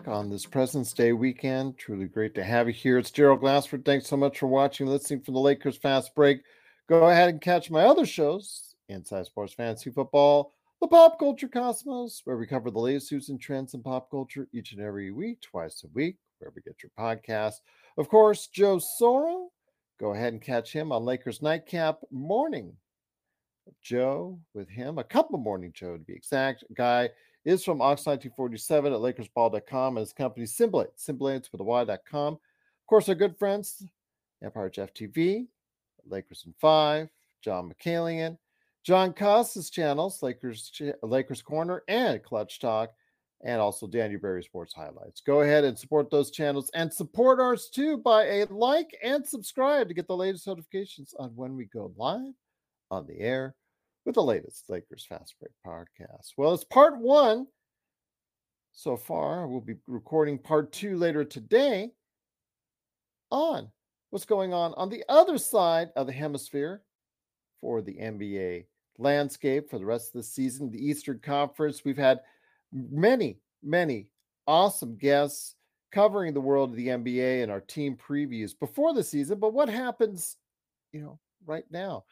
Back on this President's Day weekend. Truly great to have you here. It's Gerald Glassford. Thanks so much for watching, listening for the Lakers Fast Break. Go ahead and catch my other shows Inside Sports Fantasy Football, The Pop Culture Cosmos, where we cover the latest news and trends in pop culture each and every week, twice a week, wherever you get your podcast. Of course, Joe Soro. Go ahead and catch him on Lakers Nightcap Morning. Joe with him, a couple morning Joe to be exact. Guy is from Ox1947 at LakersBall.com and his company Simblade, Simblades with a Y.com. Of course, our good friends, Empire Jeff TV, Lakers in Five, John McCallion, John Costa's channels, Lakers Lakers Corner and Clutch Talk, and also Danny Berry Sports Highlights. Go ahead and support those channels and support ours too by a like and subscribe to get the latest notifications on when we go live on the air with the latest Lakers Fast Break podcast. Well, it's part one so far. We'll be recording part two later today on what's going on on the other side of the hemisphere for the NBA landscape for the rest of the season, the Eastern Conference. We've had many, many awesome guests covering the world of the NBA and our team previews before the season. But what happens, you know, right now?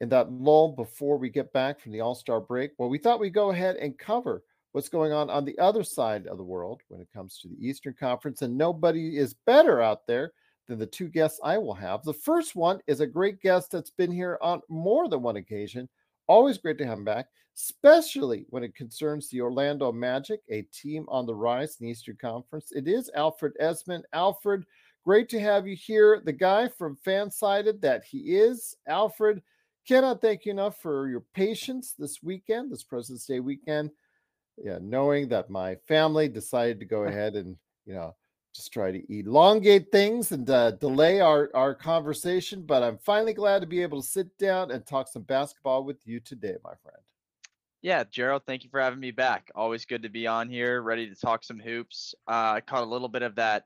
In that lull before we get back from the All Star break? Well, we thought we'd go ahead and cover what's going on on the other side of the world when it comes to the Eastern Conference. And nobody is better out there than the two guests I will have. The first one is a great guest that's been here on more than one occasion. Always great to have him back, especially when it concerns the Orlando Magic, a team on the rise in the Eastern Conference. It is Alfred Ezman. Alfred, great to have you here. The guy from Fansided that he is. Alfred, cannot thank you enough for your patience this weekend, this President's Day weekend. Yeah, knowing that my family decided to go ahead and you know just try to elongate things and uh, delay our our conversation, but I'm finally glad to be able to sit down and talk some basketball with you today, my friend. Yeah, Gerald, thank you for having me back. Always good to be on here, ready to talk some hoops. Uh, I caught a little bit of that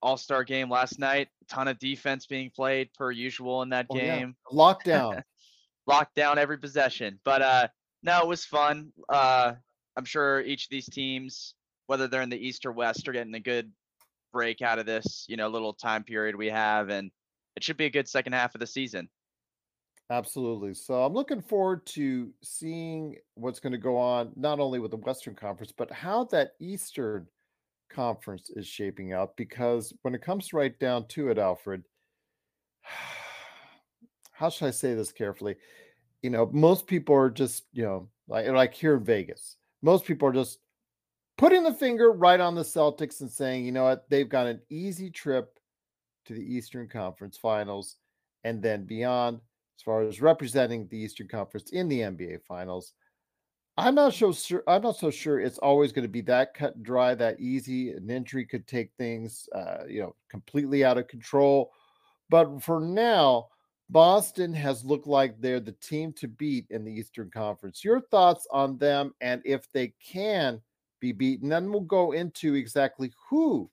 All Star game last night. A ton of defense being played per usual in that Oh, game. yeah. Lockdown. Locked down every possession. But uh no, it was fun. Uh I'm sure each of these teams, whether they're in the East or West, are getting a good break out of this, you know, little time period we have and it should be a good second half of the season. Absolutely. So I'm looking forward to seeing what's going to go on, not only with the Western Conference, but how that Eastern Conference is shaping out. Because when it comes right down to it, Alfred, how should I say this carefully? You know, most people are just, you know, like like here in Vegas, most people are just putting the finger right on the Celtics and saying, you know what, they've got an easy trip to the Eastern Conference Finals and then beyond as far as representing the Eastern Conference in the NBA Finals. I'm not so sure. I'm not so sure it's always going to be that cut and dry, that easy. An injury could take things, uh, you know, completely out of control. But for now, Boston has looked like they're the team to beat in the Eastern Conference. Your thoughts on them, and if they can be beaten, then we'll go into exactly who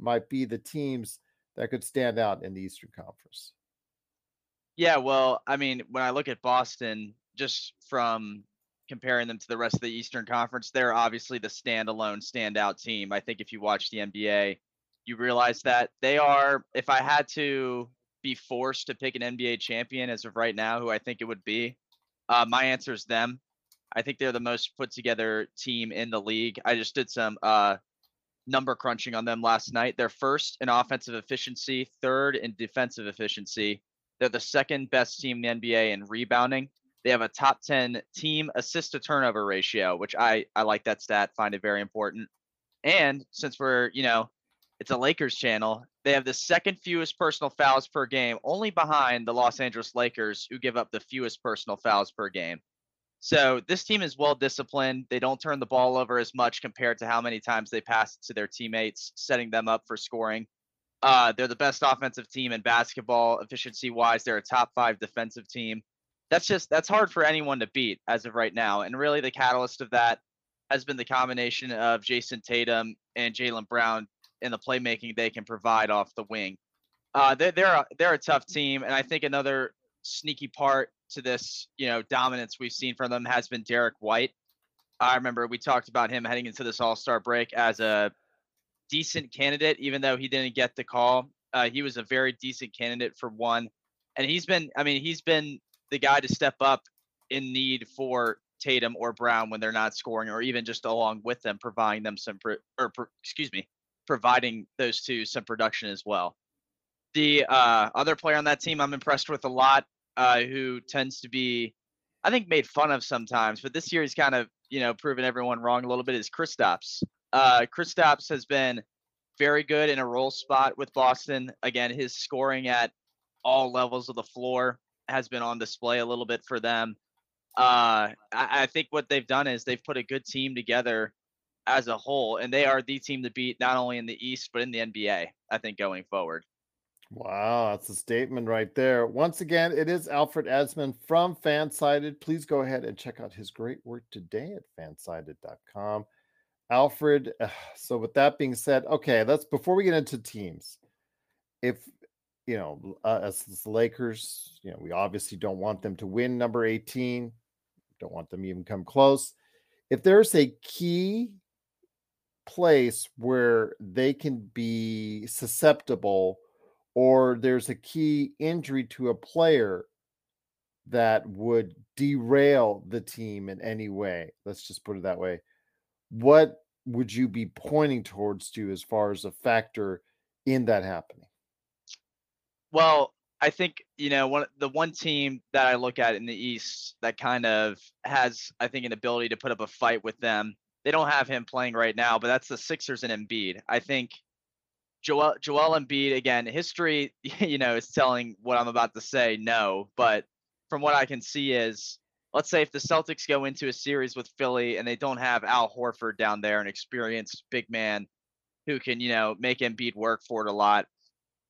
might be the teams that could stand out in the Eastern Conference. Yeah, well, I mean, when I look at Boston, just from comparing them to the rest of the Eastern Conference, they're obviously the standalone, standout team. I think if you watch the NBA, you realize that they are. If I had to be forced to pick an NBA champion as of right now, who I think it would be, uh, my answer is them. I think they're the most put together team in the league. I just did some uh, number crunching on them last night. They're first in offensive efficiency, third in defensive efficiency. They're the second best team in the NBA in rebounding. They have a top 10 team assist to turnover ratio, which I, I like that stat, find it very important. And since we're, you know, it's a Lakers channel, they have the second fewest personal fouls per game, only behind the Los Angeles Lakers, who give up the fewest personal fouls per game. So this team is well disciplined. They don't turn the ball over as much compared to how many times they pass to their teammates, setting them up for scoring. Uh, they're the best offensive team in basketball, efficiency wise. They're a top five defensive team. That's just that's hard for anyone to beat as of right now. And really, the catalyst of that has been the combination of Jayson Tatum and Jaylen Brown and the playmaking they can provide off the wing. Uh, they're they're a, they're a tough team, and I think another sneaky part to this, you know, dominance we've seen from them has been Derrick White. I remember we talked about him heading into this All Star break as a decent candidate, even though he didn't get the call. Uh, he was a very decent candidate for one, and he's been. I mean, he's been the guy to step up in need for Tatum or Brown when they're not scoring, or even just along with them, providing them some, or excuse me, providing those two some production as well. The uh, other player on that team I'm impressed with a lot uh, who tends to be, I think, made fun of sometimes. But this year he's kind of, you know, proven everyone wrong a little bit. Is Kristaps? Uh, Kristaps has been very good in a role spot with Boston. Again, his scoring at all levels of the floor has been on display a little bit for them. Uh, I, I think what they've done is they've put a good team together as a whole, and they are the team to beat not only in the East but in the NBA. I think going forward. Wow, that's a statement right there. Once again, it is Alfred Ezman from Fansided. Please go ahead and check out his great work today at fansided.com. Alfred, so with that being said, okay, let's before we get into teams, if you know, uh, as the Lakers, you know, we obviously don't want them to win number 18, don't want them even come close. If there's a key place where they can be susceptible or there's a key injury to a player that would derail the team in any way, let's just put it that way, what would you be pointing towards to as far as a factor in that happening? Well, I think you know one the one team that I look at in the East that kind of has I think an ability to put up a fight with them. They don't have him playing right now, but that's the Sixers and Embiid. I think Joel Joel Embiid again. History, you know, is telling what I'm about to say no, but from what I can see is, let's say if the Celtics go into a series with Philly and they don't have Al Horford down there, an experienced big man who can you know make Embiid work for it a lot.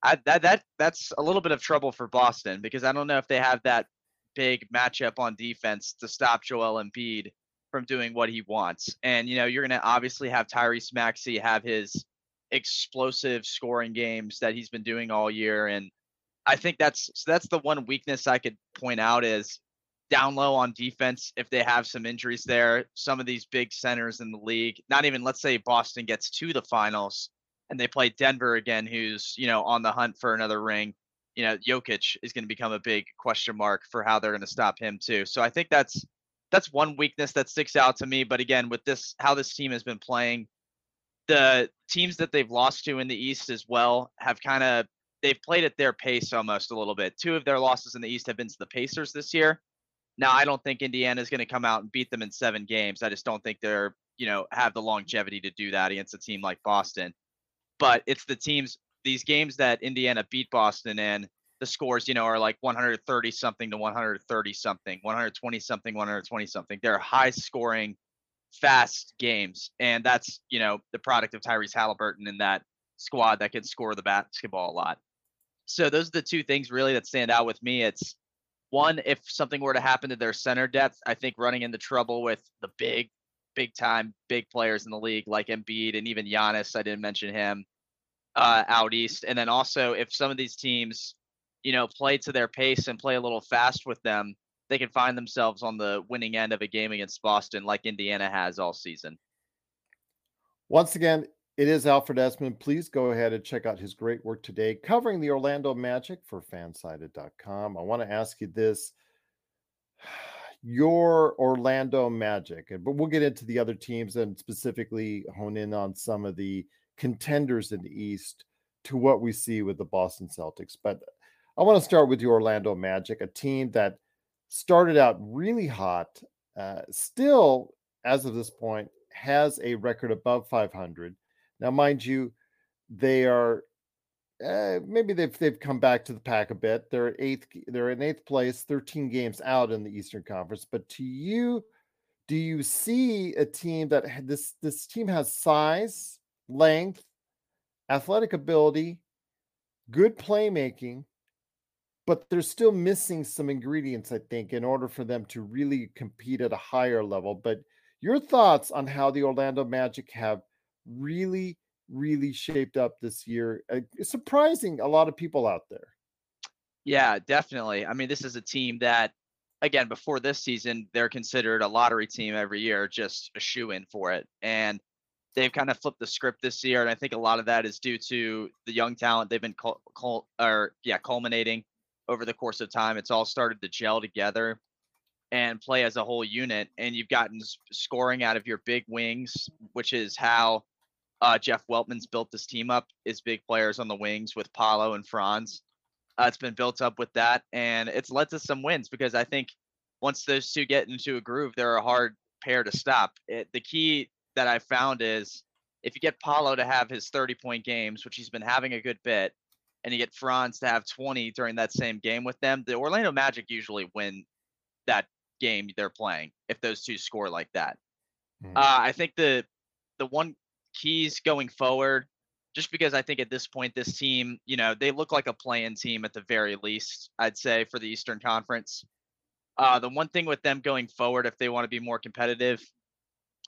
I, that that that's a little bit of trouble for Boston because I don't know if they have that big matchup on defense to stop Joel Embiid from doing what he wants. And you know, you're going to obviously have Tyrese Maxey have his explosive scoring games that he's been doing all year. And I think that's so that's the one weakness I could point out is down low on defense if they have some injuries there. Some of these big centers in the league, not even let's say Boston gets to the finals and they play Denver again, who's, you know, on the hunt for another ring. You know, Jokic is going to become a big question mark for how they're going to stop him too. So I think that's that's one weakness that sticks out to me. But again, with this how this team has been playing, the teams that they've lost to in the East as well have kind of they've played at their pace almost a little bit. Two of their losses in the East have been to the Pacers this year. Now, I don't think Indiana is going to come out and beat them in seven games. I just don't think they're, you know, have the longevity to do that against a team like Boston. But it's the teams, these games that Indiana beat Boston in, the scores, you know, are like 130 something to 130 something, 120 something, 120 something. They're high scoring fast games, and that's you know the product of Tyrese Halliburton and that squad that can score the basketball a lot. So those are the two things really that stand out with me. It's one, if something were to happen to their center depth, I think running into trouble with the big, big time, big players in the league like Embiid and even Giannis. I didn't mention him uh, out east, and then also if some of these teams you know, play to their pace and play a little fast with them, they can find themselves on the winning end of a game against Boston like Indiana has all season. Once again, it is Alfred Ezman. Please go ahead and check out his great work today covering the Orlando Magic for fansided.com. I want to ask you this your Orlando Magic, but we'll get into the other teams and specifically hone in on some of the contenders in the East to what we see with the Boston Celtics. But I want to start with the Orlando Magic, a team that started out really hot, uh, still, as of this point, has a record above 500. Now, mind you, they are uh, maybe they've they've come back to the pack a bit. They're eighth. They're in eighth place, 13 games out in the Eastern Conference. But to you, do you see a team that this this team has size, length, athletic ability, good playmaking, but they're still missing some ingredients, I think, in order for them to really compete at a higher level. But your thoughts on how the Orlando Magic have really, really shaped up this year, uh, surprising a lot of people out there. Yeah, definitely. I mean, this is a team that, again, before this season, they're considered a lottery team every year, just a shoe in for it. And they've kind of flipped the script this year, and I think a lot of that is due to the young talent they've been cul- cul- or yeah culminating over the course of time. It's all started to gel together and play as a whole unit. And you've gotten scoring out of your big wings, which is how uh, Jeff Weltman's built this team up. Is big players on the wings with Paolo and Franz. Uh, it's been built up with that, and it's led to some wins because I think once those two get into a groove, they're a hard pair to stop. It, the key that I found is if you get Paolo to have his 30 point games, which he's been having a good bit, and you get Franz to have 20 during that same game with them, the Orlando Magic usually win that game they're playing if those two score like that. Mm. Uh, I think the the one keys going forward, just because I think at this point this team, you know, they look like a playing team at the very least. I'd say for the Eastern Conference. Uh, the one thing with them going forward, if they want to be more competitive,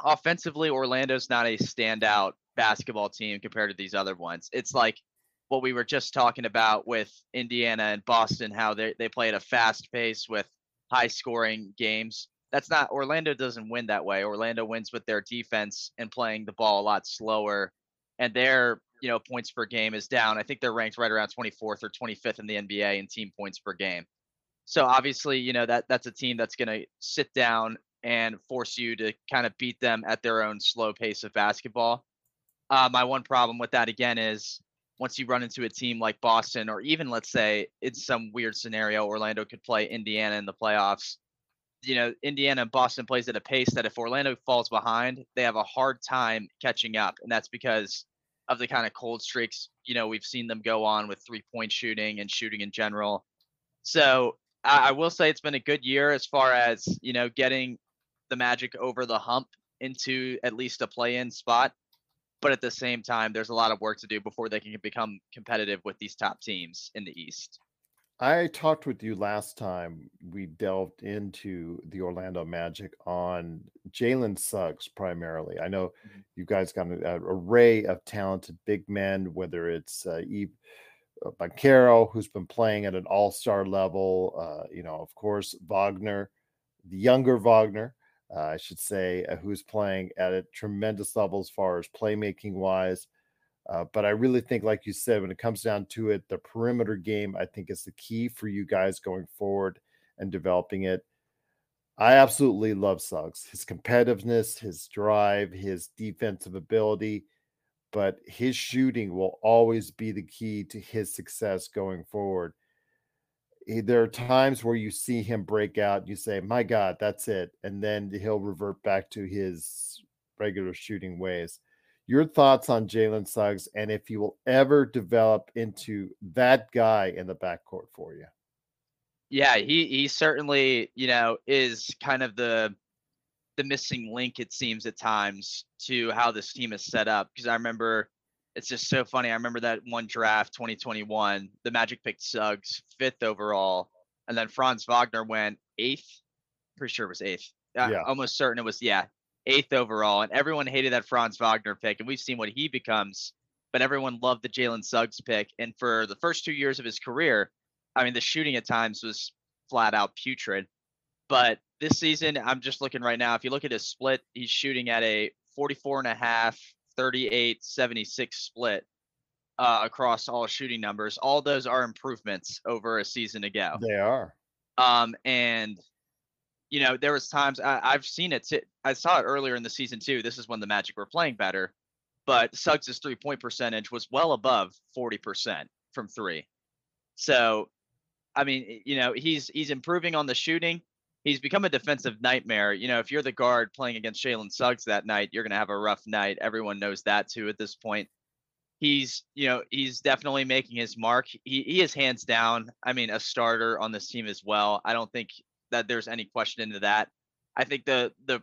offensively, Orlando's not a standout basketball team compared to these other ones. It's like what we were just talking about with Indiana and Boston, how they, they play at a fast pace with high scoring games. That's not Orlando doesn't win that way. Orlando wins with their defense and playing the ball a lot slower. And their, you know, points per game is down. I think they're ranked right around 24th or 25th in the NBA in team points per game. So obviously, you know, that that's a team that's going to sit down and force you to kind of beat them at their own slow pace of basketball. Uh, my one problem with that again is once you run into a team like Boston, or even let's say in some weird scenario, Orlando could play Indiana in the playoffs. You know, Indiana and Boston plays at a pace that if Orlando falls behind, they have a hard time catching up. And that's because of the kind of cold streaks, you know, we've seen them go on with three point shooting and shooting in general. So I, I will say it's been a good year as far as, you know, getting the Magic over the hump into at least a play in spot but at the same time, there's a lot of work to do before they can become competitive with these top teams in the East. I talked with you last time we delved into the Orlando Magic on Jalen Suggs primarily. I know mm-hmm. you guys got an, array of talented big men, whether it's uh, Eve uh, Banchero, who's been playing at an all star level, uh, you know, of course, Wagner, the younger Wagner, uh, I should say, uh, who's playing at a tremendous level as far as playmaking wise. Uh, but I really think, like you said, when it comes down to it, the perimeter game, I think, is the key for you guys going forward and developing it. I absolutely love Suggs, his competitiveness, his drive, his defensive ability, but his shooting will always be the key to his success going forward Eh, there are times where you see him break out you say my god that's it and then he'll revert back to his regular shooting ways. Your thoughts on jalen suggs and if he will ever develop into that guy in the backcourt for you? Yeah he he certainly you know is kind of the the missing link it seems at times to how this team is set up because i remember it's just so funny. I remember that one draft 2021, the Magic picked Suggs fifth overall, and then Franz Wagner went eighth. Pretty sure it was eighth. Uh, yeah. Almost certain it was, yeah, eighth overall. And everyone hated that Franz Wagner pick. And we've seen what he becomes, but everyone loved the Jalen Suggs pick. And for the first two years of his career, I mean, the shooting at times was flat out putrid. But this season, I'm just looking right now. If you look at his split, he's shooting at a 44 and a half, 38, 76 split uh, across all shooting numbers. All those are improvements over a season ago. They are. Um, and you know, there was times I, have seen it. T- I saw it earlier in the season too. This is when the Magic were playing better, but Suggs' three point percentage was well above 40% from three. So, I mean, you know, he's he's improving on the shooting. He's become a defensive nightmare. You know, if you're the guard playing against Jalen Suggs that night, you're gonna have a rough night. Everyone knows that too at this point. He's you know he's definitely making his mark. He, he is hands down i mean a starter on this team as well. I don't think that there's any question into that. I think the the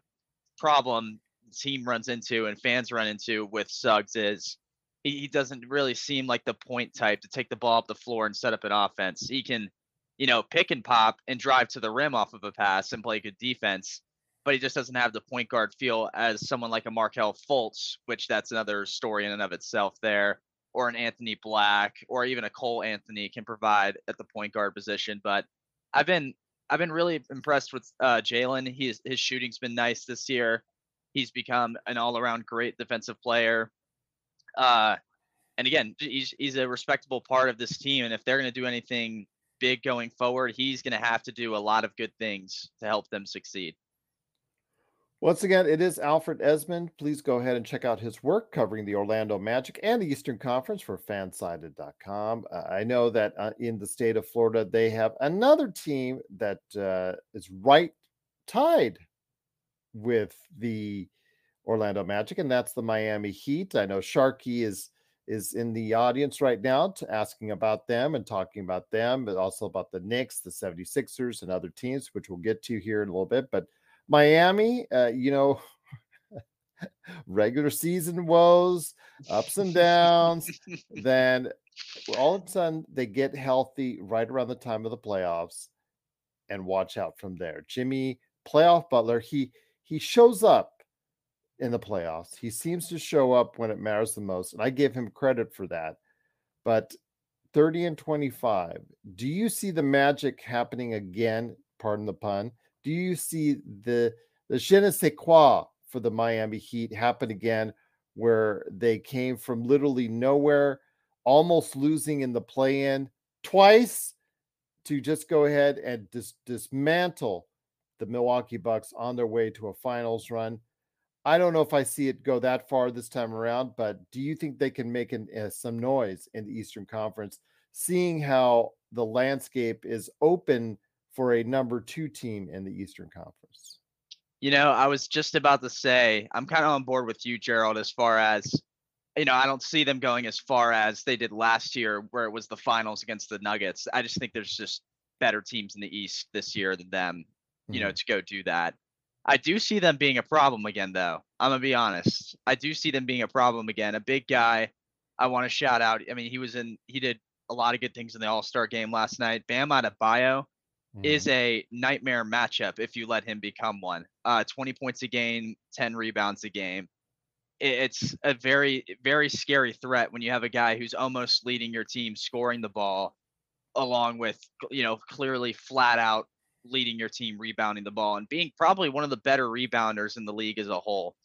problem the team runs into and fans run into with suggs is he, he doesn't really seem like the point type to take the ball up the floor and set up an offense. He can you know pick and pop and drive to the rim off of a pass and play good defense but he just doesn't have the point guard feel as someone like a Markelle Fultz, which that's another story in and of itself there, or an Anthony Black, or even a Cole Anthony can provide at the point guard position. But I've been I've been really impressed with uh, Jalen. He's his shooting's been nice this year. He's become an all around great defensive player. Uh, and again, he's he's a respectable part of this team. And if they're going to do anything big going forward, he's going to have to do a lot of good things to help them succeed. Once again, it is Alfred Ezman. Please go ahead and check out his work covering the Orlando Magic and the Eastern Conference for fansided.com. Uh, I know that uh, in the state of Florida, they have another team that uh, is right tied with the Orlando Magic, and that's the Miami Heat. I know Sharky is is in the audience right now to asking about them and talking about them, but also about the Knicks, the 76ers, and other teams, which we'll get to here in a little bit. But Miami, uh, you know, regular season woes, ups and downs. then all of a sudden they get healthy right around the time of the playoffs and watch out from there. Jimmy, playoff Butler, he he shows up in the playoffs. He seems to show up when it matters the most, and I give him credit for that. But 30 and 25, do you see the magic happening again? Pardon the pun do you see the the je ne sais quoi for the Miami Heat happen again, where they came from literally nowhere, almost losing in the play-in twice, to just go ahead and dis- dismantle the Milwaukee Bucks on their way to a finals run. I don't know if I see it go that far this time around, but do you think they can make an, uh, some noise in the Eastern Conference, seeing how the landscape is open for a number two team in the Eastern Conference. You know, I was just about to say, I'm kind of on board with you, Gerald, as far as, you know, I don't see them going as far as they did last year, where it was the finals against the Nuggets. I just think there's just better teams in the East this year than them, you mm-hmm. know, to go do that. I do see them being a problem again, though. I'm to be honest. I do see them being a problem again. A big guy I want to shout out. I mean, he was in, he did a lot of good things in the All Star game last night. Bam Adebayo mm. is a nightmare matchup if you let him become one. Uh, 20 points a game, 10 rebounds a game. It's a very, very scary threat when you have a guy who's almost leading your team scoring the ball, along with, you know, clearly flat out leading your team rebounding the ball and being probably one of the better rebounders in the league as a whole.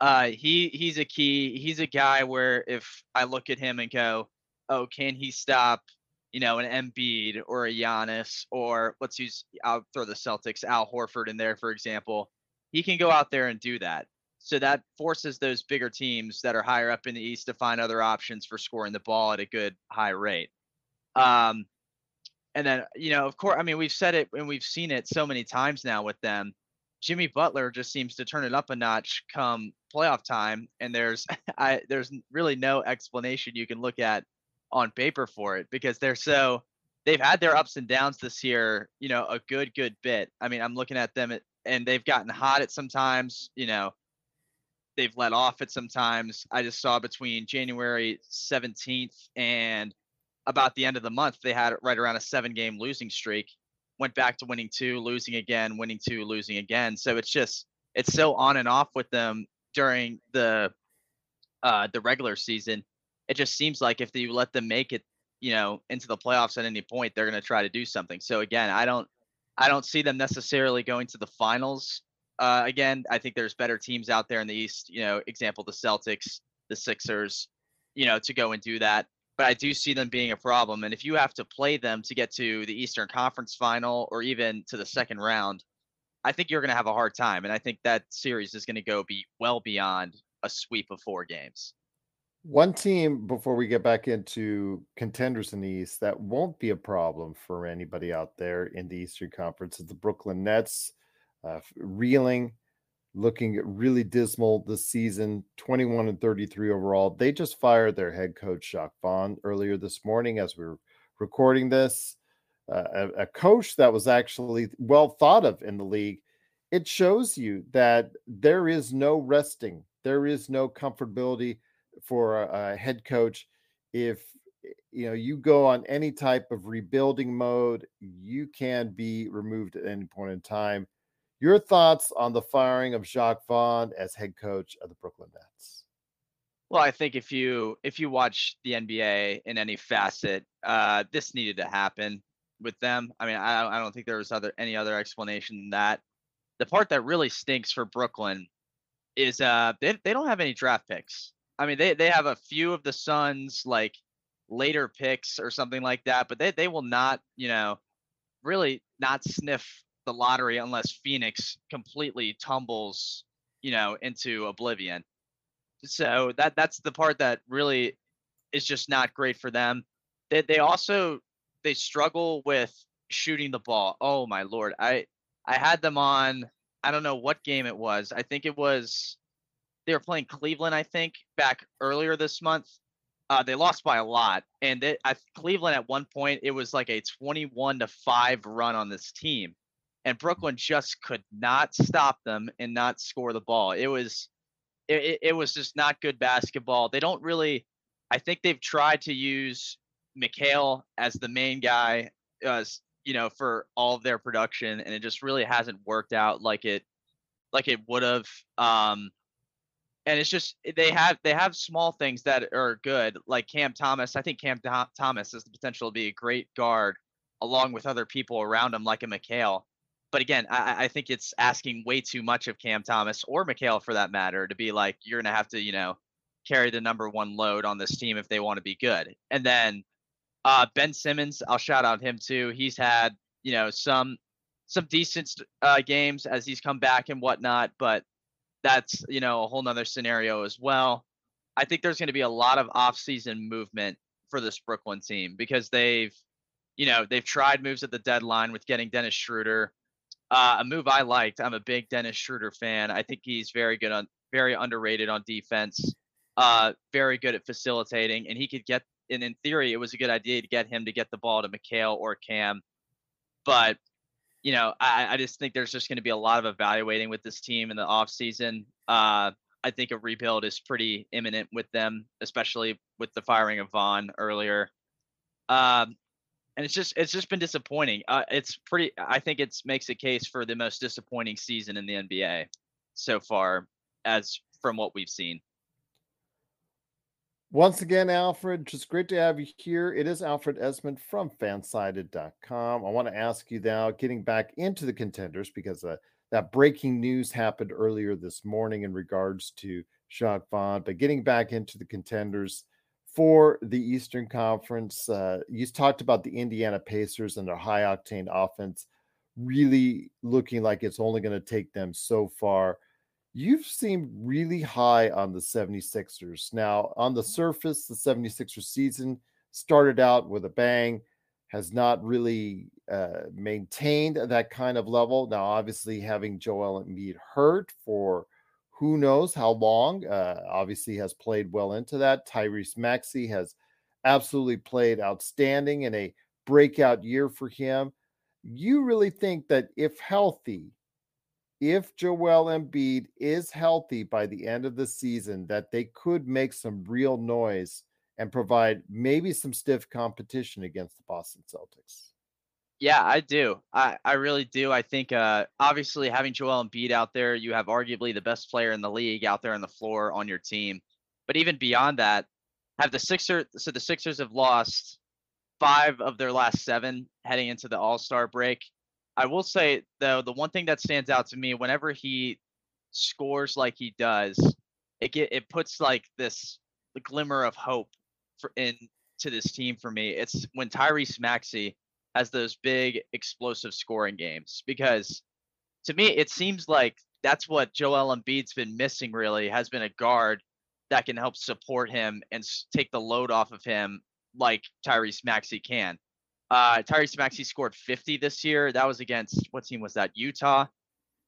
Uh, he he's a key. He's a guy where if I look at him and go, oh, can he stop you know, an Embiid or a Giannis, or let's use, I'll throw the Celtics, Al Horford in there, for example. He can go out there and do that. So that forces those bigger teams that are higher up in the East to find other options for scoring the ball at a good high rate. Um, and then, you know, of course, I mean, we've said it and we've seen it so many times now with them. Jimmy Butler just seems to turn it up a notch come playoff time, and there's I there's really no explanation you can look at on paper for it because they're so they've had their ups and downs this year, you know, a good good bit. I mean, I'm looking at them at, and they've gotten hot at sometimes, you know, they've let off at sometimes. I just saw between January 17th and about the end of the month, they had right around a seven game losing streak. Went back to winning two, losing again, winning two, losing again. So it's just it's so on and off with them during the uh the regular season it just seems like if you let them make it, you know, into the playoffs at any point, they're going to try to do something. So again, I don't, I don't see them necessarily going to the finals. Uh, again, I think there's better teams out there in the East. You know, example the Celtics, the Sixers, you know, to go and do that. But I do see them being a problem. And if you have to play them to get to the Eastern Conference final or even to the second round, I think you're going to have a hard time. And I think that series is going to go be well beyond a sweep of four games. One team before we get back into contenders in the East that won't be a problem for anybody out there in the Eastern Conference is the Brooklyn Nets, uh, reeling, looking really dismal this season, 21 and 33 overall. They just fired their head coach Jacque Vaughn earlier this morning as we are recording this. Uh, a, a coach that was actually well thought of in the league. It shows you that there is no resting, there is no comfortability for a, a head coach if you know you go on any type of rebuilding mode you can be removed at any point in time your thoughts on the firing of Jacque vaughn as head coach of the brooklyn nets? Well i think if you if you watch the nba in any facet uh this needed to happen with them. I mean i, I don't think there was other any other explanation than that. The part that really stinks for brooklyn is uh they, they don't have any draft picks. I mean, they they have a few of the Suns like later picks or something like that, but they they will not, you know, really not sniff the lottery unless Phoenix completely tumbles, you know, into oblivion. So that that's the part that really is just not great for them. They they also they struggle with shooting the ball. Oh my lord. I I had them on I don't know what game it was. I think it was they were playing Cleveland, I think, back earlier this month. Uh, they lost by a lot, and they, I, Cleveland at one point it was like a 21 to five run on this team, and Brooklyn just could not stop them and not score the ball. It was, it, it was just not good basketball. They don't really. I think they've tried to use Mikal as the main guy, as you know, for all of their production, and it just really hasn't worked out like it, like it would have. Um, and it's just they have they have small things that are good, like Cam Thomas. I think Cam Thomas has the potential to be a great guard, along with other people around him, like a Mikal. But again, I, I think it's asking way too much of Cam Thomas or Mikal for that matter to be like you're gonna have to you know carry the number one load on this team if they want to be good. And then uh, Ben Simmons, I'll shout out him too. He's had you know some some decent uh, games as he's come back and whatnot, but that's you know a whole nother scenario as well. I think there's going to be a lot of off-season movement for this Brooklyn team because they've, you know, they've tried moves at the deadline with getting Dennis Schroeder. Uh, a move I liked. I'm a big Dennis Schroeder fan. I think he's very good on, very underrated on defense. Uh, very good at facilitating, and he could get. And in theory, it was a good idea to get him to get the ball to Mikal or Cam, but you know, I, I just think there's just going to be a lot of evaluating with this team in the offseason. Uh, I think a rebuild is pretty imminent with them, especially with the firing of Vaughn earlier. Um, and it's just it's just been disappointing. Uh, it's pretty. I think it makes a case for the most disappointing season in the NBA so far, as from what we've seen. Once again, Alfred, just great to have you here. It is Alfred Ezman from fansided.com. I want to ask you now, getting back into the contenders, because uh, that breaking news happened earlier this morning in regards to Jacque Vaughn, but getting back into the contenders for the Eastern Conference, uh, you talked about the Indiana Pacers and their high octane offense really looking like it's only going to take them so far you've seemed really high on the 76ers. Now, on the surface, the 76ers season started out with a bang, has not really uh, maintained that kind of level. Now, obviously, having Joel Embiid hurt for who knows how long, uh, obviously has played well into that. Tyrese Maxey has absolutely played outstanding in a breakout year for him. You really think that if healthy, if Joel Embiid is healthy by the end of the season, that they could make some real noise and provide maybe some stiff competition against the Boston Celtics. Yeah, I do. I, I really do. I think uh, obviously having Joel Embiid out there, you have arguably the best player in the league out there on the floor on your team. But even beyond that, have the Sixers so the Sixers have lost five of their last seven heading into the All Star break. I will say though, the one thing that stands out to me whenever he scores like he does, it get it puts like this glimmer of hope for in to this team for me. It's when Tyrese Maxey has those big explosive scoring games because to me it seems like that's what Joel Embiid's been missing really has been a guard that can help support him and take the load off of him like Tyrese Maxey can. Uh, Tyrese Maxey scored 50 this year. That was against what team was that? Utah.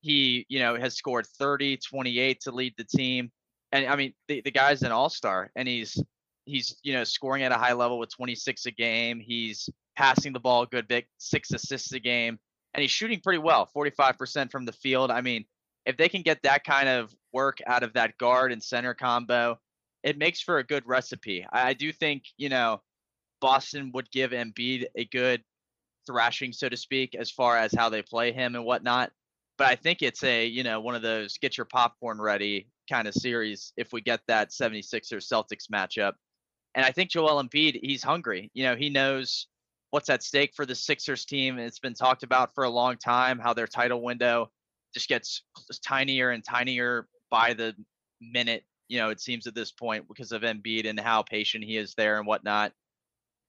He, you know, has scored 30, 28 to lead the team. And I mean, the, the guy's an all-star and he's he's, you know, scoring at a high level with 26 a game. He's passing the ball a good bit, six assists a game, and he's shooting pretty well, 45% from the field. I mean, if they can get that kind of work out of that guard and center combo, it makes for a good recipe. I, I do think, you know, Boston would give Embiid a good thrashing, so to speak, as far as how they play him and whatnot. But I think it's a, you know, one of those get your popcorn ready kind of series if we get that 76ers Celtics matchup. And I think Joel Embiid, he's hungry. You know, he knows what's at stake for the Sixers team. It's been talked about for a long time how their title window just gets tinier and tinier by the minute. You know, it seems at this point because of Embiid and how patient he is there and whatnot.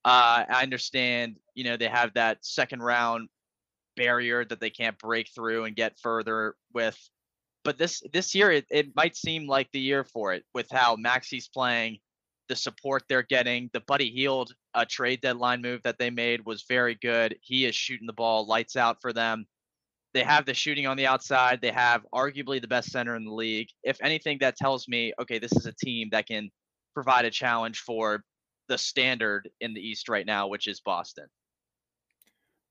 Uh, I understand, you know, they have that second round barrier that they can't break through and get further with. But this this year, it, it might seem like the year for it with how Maxey's playing, the support they're getting. The Buddy Hield a uh, trade deadline move that they made was very good. He is shooting the ball lights out for them. They have the shooting on the outside. They have arguably the best center in the league. If anything, that tells me, okay, this is a team that can provide a challenge for the standard in the East right now, which is Boston.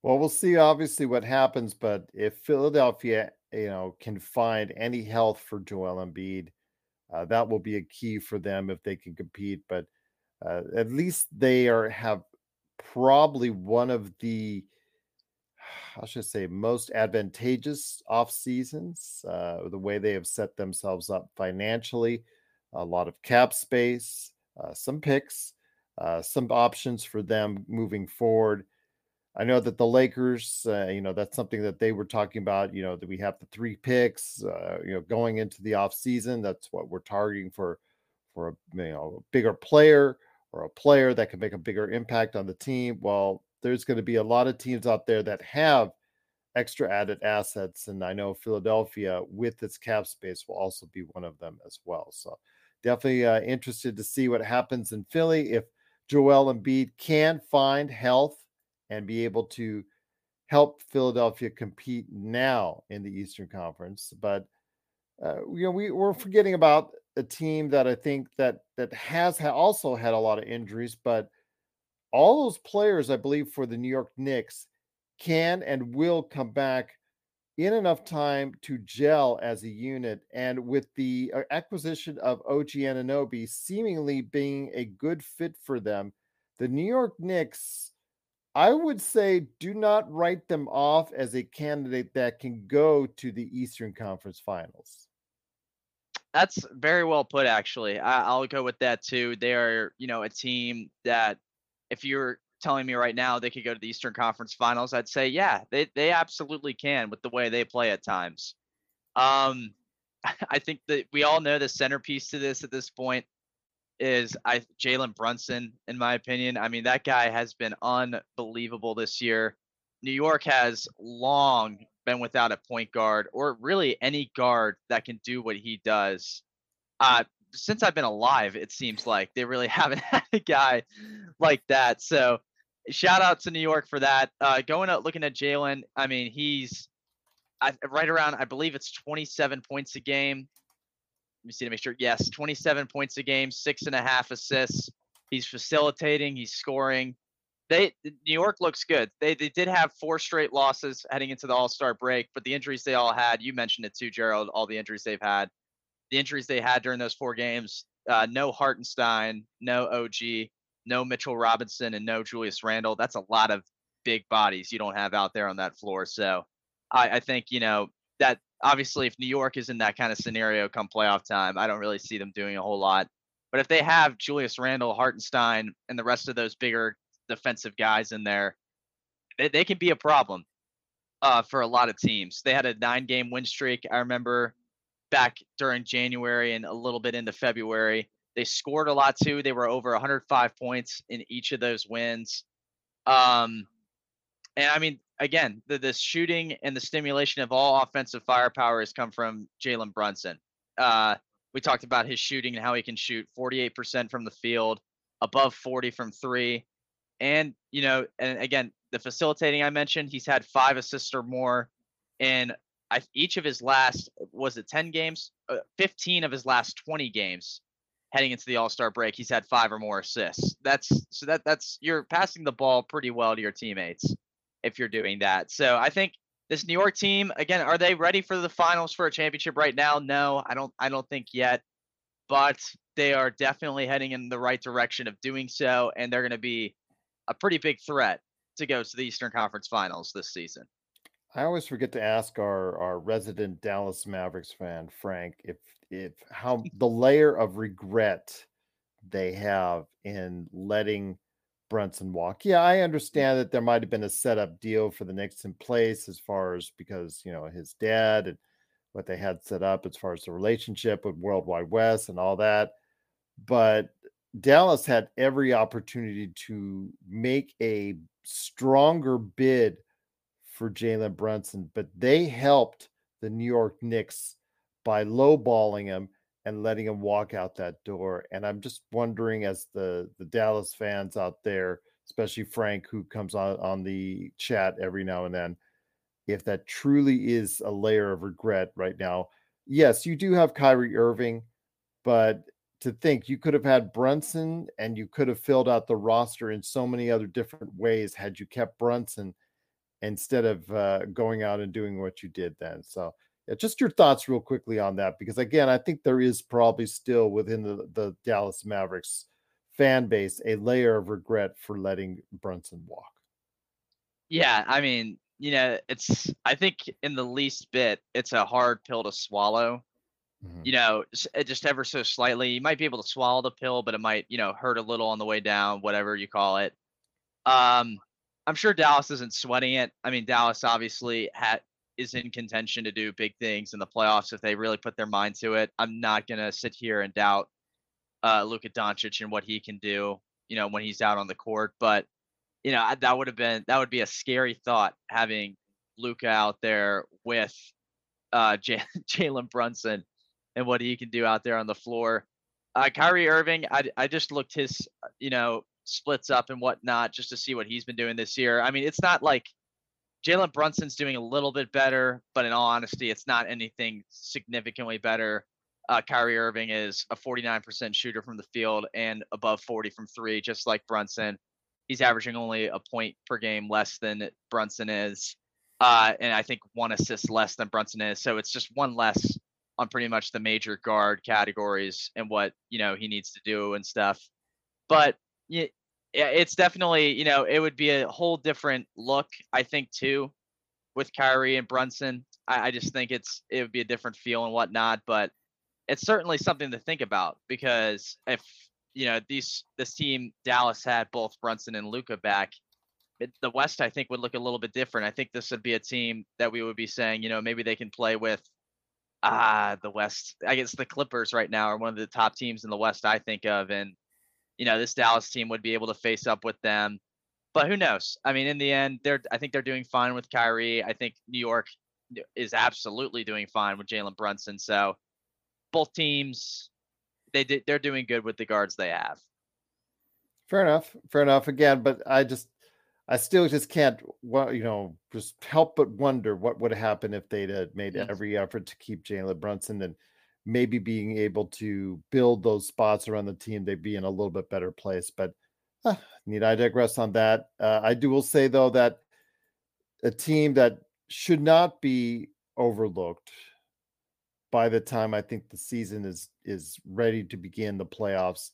Well, we'll see obviously what happens, but if Philadelphia, you know, can find any health for Joel Embiid, uh, that will be a key for them if they can compete. But uh, at least they are have probably one of the I should say, most advantageous off seasons. Uh, the way they have set themselves up financially, a lot of cap space, uh, some picks, uh, some options for them moving forward. I know that the Lakers, uh, you know, that's something that they were talking about. You know, that we have the three picks, uh, you know, going into the off season. That's what we're targeting for, for a you know a bigger player or a player that can make a bigger impact on the team. Well, there's going to be a lot of teams out there that have extra added assets. And I know Philadelphia, with its cap space, will also be one of them as well. So definitely uh, interested to see what happens in Philly if Joel Embiid can find health and be able to help Philadelphia compete now in the Eastern Conference. But uh, you know, we, we're forgetting about a team that I think that that has ha- also had a lot of injuries, but all those players, I believe, for the New York Knicks can and will come back in enough time to gel as a unit. And with the uh, acquisition of OG Anunoby seemingly being a good fit for them, the New York Knicks, I would say, do not write them off as a candidate that can go to the Eastern Conference Finals. That's very well put, actually. I, will go with that too. They are, you know, a team that if you're telling me right now they could go to the Eastern Conference Finals, I'd say yeah, they they absolutely can with the way they play at times. Um, I think that we all know the centerpiece to this at this point is I Jalen Brunson, in my opinion. I mean, that guy has been unbelievable this year. New York has long been without a point guard or really any guard that can do what he does. Uh, since I've been alive, it seems like they really haven't had a guy like that. So shout out to New York for that. Uh, going out looking at Jalen, I mean, he's I, right around, I believe it's 27 points a game. Let me see to make sure. Yes, 27 points a game, six and a half assists. He's facilitating, he's scoring. They New York looks good. They they did have four straight losses heading into the All Star break, but the injuries they all had, you mentioned it too, Gerald. All the injuries they've had the injuries they had during those four games. Uh, no Hartenstein, no OG, no Mitchell Robinson, and no Julius Randle. That's a lot of big bodies you don't have out there on that floor. So I, I think, you know, that obviously if New York is in that kind of scenario come playoff time, I don't really see them doing a whole lot. But if they have Julius Randle, Hartenstein, and the rest of those bigger defensive guys in there, they, they can be a problem uh, for a lot of teams. They had a nine game win streak. I remember back during January and a little bit into February. They scored a lot too. They were over 105 points in each of those wins. Um, and I mean, again, the, the shooting and the stimulation of all offensive firepower has come from Jalen Brunson. Uh, we talked about his shooting and how he can shoot 48% from the field, above 40 from three. And, you know, and again, the facilitating I mentioned, he's had five assists or more in I, each of his last, was it 10 games? Uh, 15 of his last 20 games heading into the All-Star break, he's had five or more assists. That's so that that's you're passing the ball pretty well to your teammates if you're doing that. So I think this New York team again, are they ready for the finals for a championship right now? No, I don't I don't think yet. But they are definitely heading in the right direction of doing so and they're going to be a pretty big threat to go to the Eastern Conference Finals this season. I always forget to ask our our resident Dallas Mavericks fan Frank if if how the layer of regret they have in letting Brunson walk. Yeah, I mm. understand that there might have been a setup deal for the Knicks in place as far as because you know his dad and what they had set up as far as the relationship with Worldwide West and all that. But Dallas had every opportunity to make a stronger bid for Jalen Brunson, but they helped the New York Knicks by lowballing him and letting him walk out that door. And I'm just wondering, as the the Dallas fans out there, especially Frank, who comes on on the chat every now and then, if that truly is a layer of regret right now. Yes, you do have Kyrie Irving, but to think you could have had Brunson and you could have filled out the roster in so many other different ways had you kept Brunson instead of uh, going out and doing what you did then. So yeah, just your thoughts real quickly on that, because again, I think there is probably still within the, the Dallas Mavericks fan base a layer of regret for letting Brunson walk. Yeah, I mean, you know, it's I think in the least bit, it's a hard pill to swallow. Mm-hmm. You know, just ever so slightly. You might be able to swallow the pill, but it might, you know, hurt a little on the way down, whatever you call it. Um, I'm sure Dallas isn't sweating it. I mean, Dallas obviously had is in contention to do big things in the playoffs if they really put their mind to it. I'm not gonna sit here and doubt uh, Luka Doncic and what he can do, you know, when he's out on the court. But you know, that would have been that would be a scary thought having Luka out there with uh, J- Jalen Brunson and what he can do out there on the floor. Uh, Kyrie Irving, I, I just looked his, you know, splits up and whatnot just to see what he's been doing this year. I mean, it's not like Jalen Brunson's doing a little bit better, but in all honesty, it's not anything significantly better. Uh, Kyrie Irving is a 49% shooter from the field and above 40 from three, just like Brunson. He's averaging only a point per game less than Brunson is, uh, and I think one assist less than Brunson is. So it's just one less on pretty much the major guard categories and what you know he needs to do and stuff. But yeah, it's definitely you know it would be a whole different look I think too with Kyrie and Brunson. I, I just think it's it would be a different feel and whatnot, but it's certainly something to think about because if you know these this team Dallas had both Brunson and Luka back, it, the West I think would look a little bit different. I think this would be a team that we would be saying you know maybe they can play with ah the West. I guess the Clippers right now are one of the top teams in the West I think of, and you know, this Dallas team would be able to face up with them. But who knows? I mean, in the end, they're I think they're doing fine with Kyrie. I think New York is absolutely doing fine with Jalen Brunson. So both teams, they did they're doing good with the guards they have. Fair enough. Fair enough. Again, but I just I still just can't, well, you know, just help but wonder what would happen if they'd made yes. every effort to keep Jalen Brunson and maybe being able to build those spots around the team, they'd be in a little bit better place. But uh, need I digress on that? Uh, I do will say though that a team that should not be overlooked by the time I think the season is is ready to begin the playoffs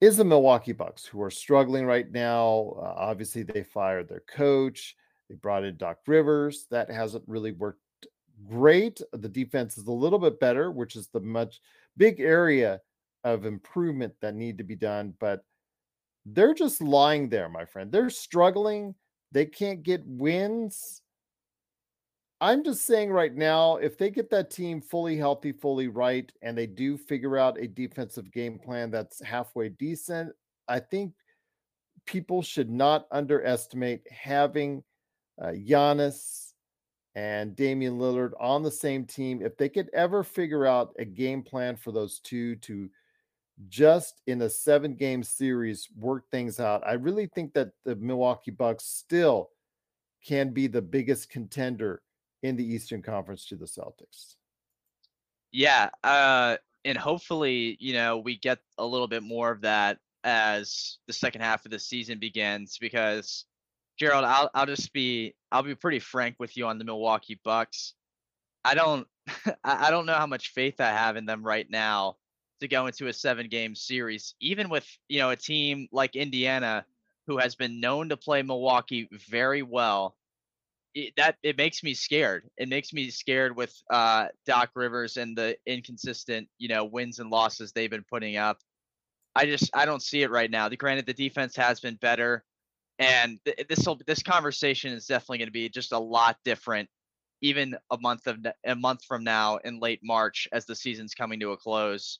is the Milwaukee Bucks, who are struggling right now. Uh, obviously, they fired their coach. They brought in Doc Rivers. That hasn't really worked great. The defense is a little bit better, which is the much big area of improvement that need to be done. But they're just lying there, my friend. They're struggling. They can't get wins. I'm just saying right now, if they get that team fully healthy, fully right, and they do figure out a defensive game plan that's halfway decent, I think people should not underestimate having uh, Giannis and Damian Lillard on the same team. If they could ever figure out a game plan for those two to just in a seven game series work things out, I really think that the Milwaukee Bucks still can be the biggest contender in the Eastern Conference to the Celtics. Yeah, uh, and hopefully, you know, we get a little bit more of that as the second half of the season begins because Gerald, I'll I'll just be I'll be pretty frank with you on the Milwaukee Bucks. I don't I don't know how much faith I have in them right now to go into a seven game series, even with you know a team like Indiana who has been known to play Milwaukee very well. It, that it makes me scared. It makes me scared with uh, Doc Rivers and the inconsistent, you know, wins and losses they've been putting up. I just I don't see it right now. The granted the defense has been better, and th- this will this conversation is definitely going to be just a lot different, even a month of a month from now in late March as the season's coming to a close,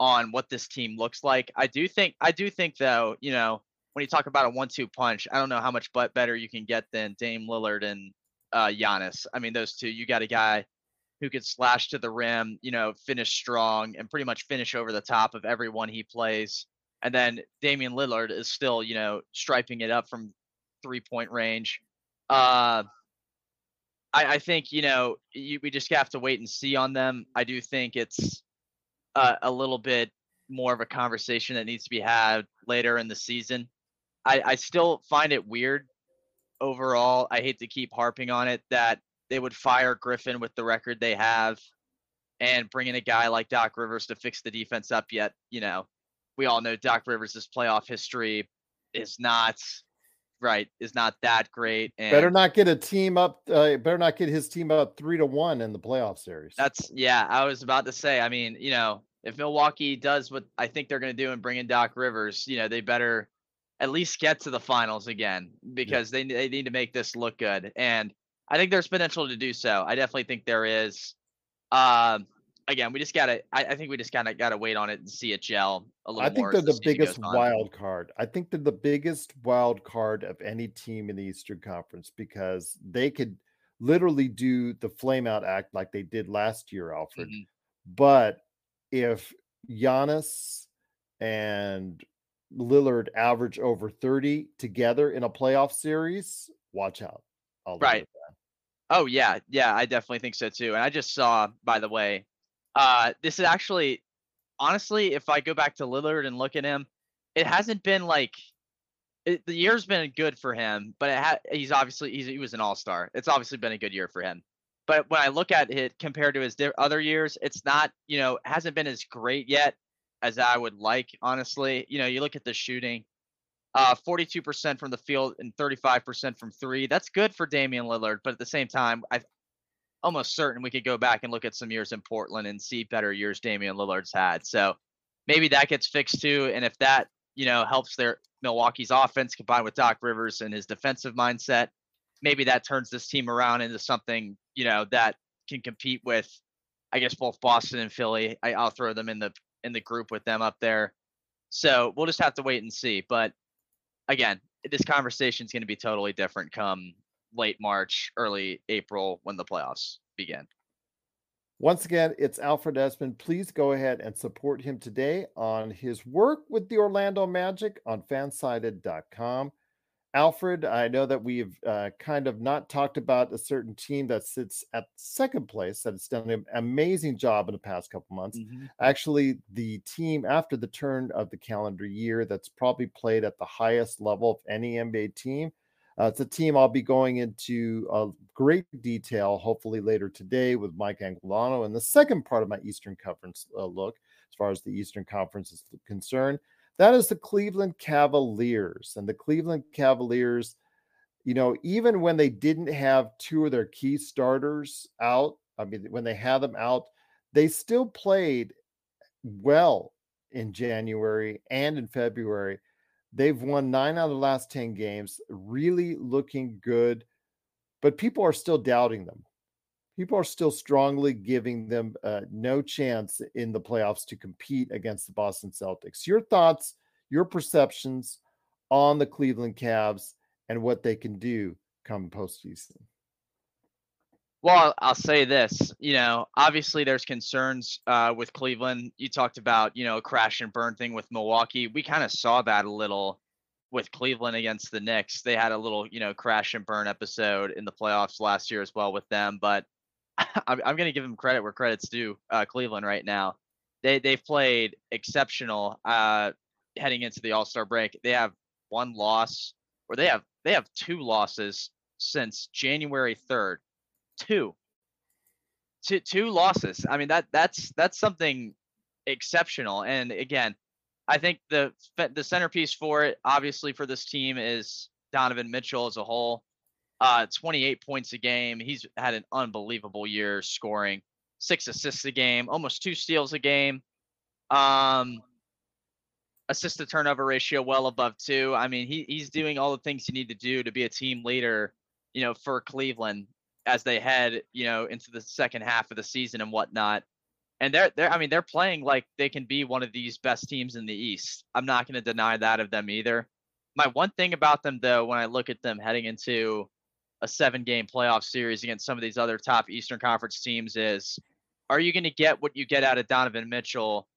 on what this team looks like. I do think I do think though, you know, when you talk about a one-two punch, I don't know how much but better you can get than Dame Lillard and uh, Giannis. I mean, those two, you got a guy who could slash to the rim, you know, finish strong and pretty much finish over the top of everyone he plays. And then Damian Lillard is still, you know, striping it up from three point range. Uh, I, I think, you know, you, we just have to wait and see on them. I do think it's uh, a little bit more of a conversation that needs to be had later in the season. I, I still find it weird overall. I hate to keep harping on it that they would fire Griffin with the record they have and bring in a guy like Doc Rivers to fix the defense up yet, you know, we all know Doc Rivers' playoff history is not right, is not that great. And better not get a team up, uh, better not get his team up three to one in the playoff series. That's yeah, I was about to say. I mean, you know, if Milwaukee does what I think they're gonna do and bring in Doc Rivers, you know, they better at least get to the finals again because yeah. they they need to make this look good. And I think there's potential to do so. I definitely think there is. Um, again, we just gotta. I, I think we just kind of gotta wait on it and see it gel a little. I think they're the, the biggest wild card. I think they're the biggest wild card of any team in the Eastern Conference because they could literally do the flame out act like they did last year, Alfred. Mm-hmm. But if Giannis and Lillard average over 30 together in a playoff series, watch out. right. Oh yeah, yeah, I definitely think so too. And I just saw, by the way, uh, this is actually, honestly, if I go back to Lillard and look at him, it hasn't been like it, the year's been good for him, but ha- he's obviously he's, he was an all star. It's obviously been a good year for him. But when I look at it compared to his di- other years, it's not you know hasn't been as great yet as I would like. Honestly, you know, you look at the shooting, uh, 42% from the field and 35% from three. That's good for Damian Lillard, but at the same time, I almost certain we could go back and look at some years in Portland and see better years Damian Lillard's had. So maybe that gets fixed too. And if that, you know, helps their Milwaukee's offense combined with Doc Rivers and his defensive mindset, maybe that turns this team around into something, you know, that can compete with, I guess, both Boston and Philly. I, I'll throw them in the in the group with them up there. So we'll just have to wait and see. But again, this conversation is going to be totally different come late March, early April when the playoffs begin. Once again, it's Alfred Ezman. Please go ahead and support him today on his work with the Orlando Magic on fansided.com. Alfred, I know that we've uh, kind of not talked about a certain team that sits at second place that has done an amazing job in the past couple months. Mm-hmm. Actually, the team after the turn of the calendar year that's probably played at the highest level of any NBA team uh, it's a team I'll be going into uh, great detail, hopefully later today, with Mike Anguilano in the second part of my Eastern Conference uh, look, as far as the Eastern Conference is concerned. That is the Cleveland Cavaliers. And the Cleveland Cavaliers, you know, even when they didn't have two of their key starters out, I mean, when they had them out, they still played well in January and in February They've won nine out of the last 10 games, really looking good, but people are still doubting them. People are still strongly giving them uh, no chance in the playoffs to compete against the Boston Celtics. Your thoughts, your perceptions on the Cleveland Cavs and what they can do come postseason? Well, I'll say this. You know, obviously there's concerns uh, with Cleveland. You talked about, you know, a crash and burn thing with Milwaukee. We kind of saw that a little with Cleveland against the Knicks. They had a little, you know, crash and burn episode in the playoffs last year as well with them. But I'm, I'm going to give them credit where credit's due. Uh, Cleveland right now, they they've played exceptional uh, heading into the All Star break. They have one loss, or they have they have two losses since January 3rd two. Two two losses. I mean that that's that's something exceptional. And again, I think the the centerpiece for it, obviously for this team, is Donovan Mitchell as a whole. Uh, 28 points a game. He's had an unbelievable year scoring, six assists a game, almost two steals a game. Um, assist to turnover ratio well above two. I mean, he he's doing all the things you need to do to be a team leader, you know, for Cleveland as they head, you know, into the second half of the season and whatnot. And they're they're I mean they're playing like they can be one of these best teams in the East. I'm not going to deny that of them either. My one thing about them though, when I look at them heading into a seven game playoff series against some of these other top Eastern Conference teams is are you going to get what you get out of Donovan Mitchell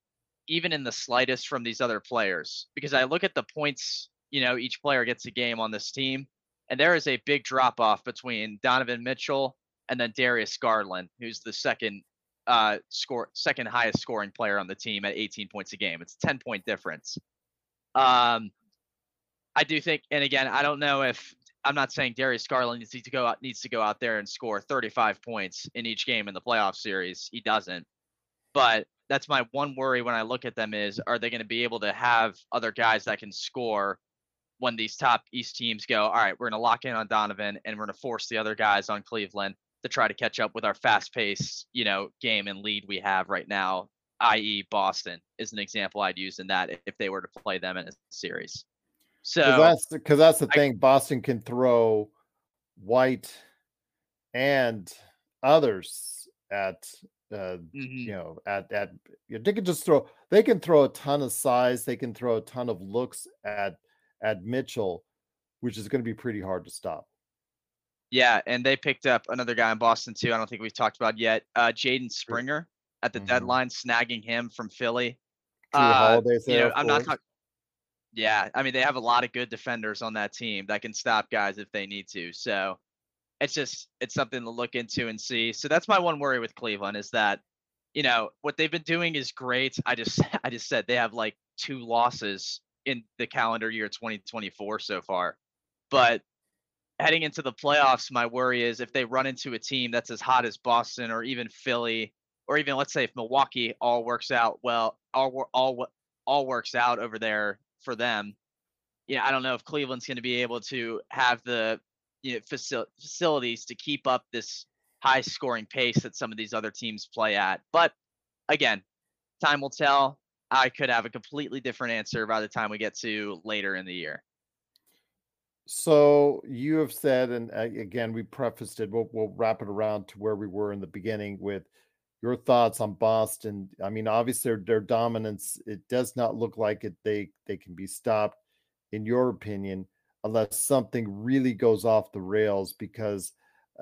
even in the slightest from these other players? Because I look at the points, you know, each player gets a game on this team and there is a big drop off between Donovan Mitchell and then Darius Garland, who's the second uh, score second highest scoring player on the team at 18 points a game. It's 10 point difference. Um, I do think, and again, I don't know if I'm not saying Darius Garland needs to go out needs to go out there and score 35 points in each game in the playoff series. He doesn't. But that's my one worry when I look at them is are they going to be able to have other guys that can score when these top East teams go, all right, we're going to lock in on Donovan and we're going to force the other guys on Cleveland to try to catch up with our fast pace, you know, game and lead we have right now, i.e. Boston is an example I'd use in that if they were to play them in a series. So Cause that's because that's the I, thing. Boston can throw White and others at uh, mm-hmm. you know at at you know, they can just throw they can throw a ton of size they can throw a ton of looks at at Mitchell, which is going to be pretty hard to stop. Yeah, and they picked up another guy in Boston too. I don't think we've talked about yet. Uh, Jaden Springer at the mm-hmm. deadline, snagging him from Philly. Uh, you know, I'm not talking. Yeah, I mean they have a lot of good defenders on that team that can stop guys if they need to. So it's just it's something to look into and see. So that's my one worry with Cleveland is that you know what they've been doing is great. I just I just said they have like two losses in the calendar year 2024 so far. But heading into the playoffs, my worry is if they run into a team that's as hot as Boston or even Philly, or even let's say if Milwaukee all works out well, all all all works out over there for them. Yeah, I don't know if Cleveland's going to be able to have the you know, facil- facilities to keep up this high scoring pace that some of these other teams play at. But again, time will tell. I could have a completely different answer by the time we get to later in the year. So you have said, and uh, again, we prefaced it. We'll, we'll wrap it around to where we were in the beginning with your thoughts on Boston. I mean, obviously their, their dominance. It does not look like it. They they can be stopped, in your opinion, unless something really goes off the rails. Because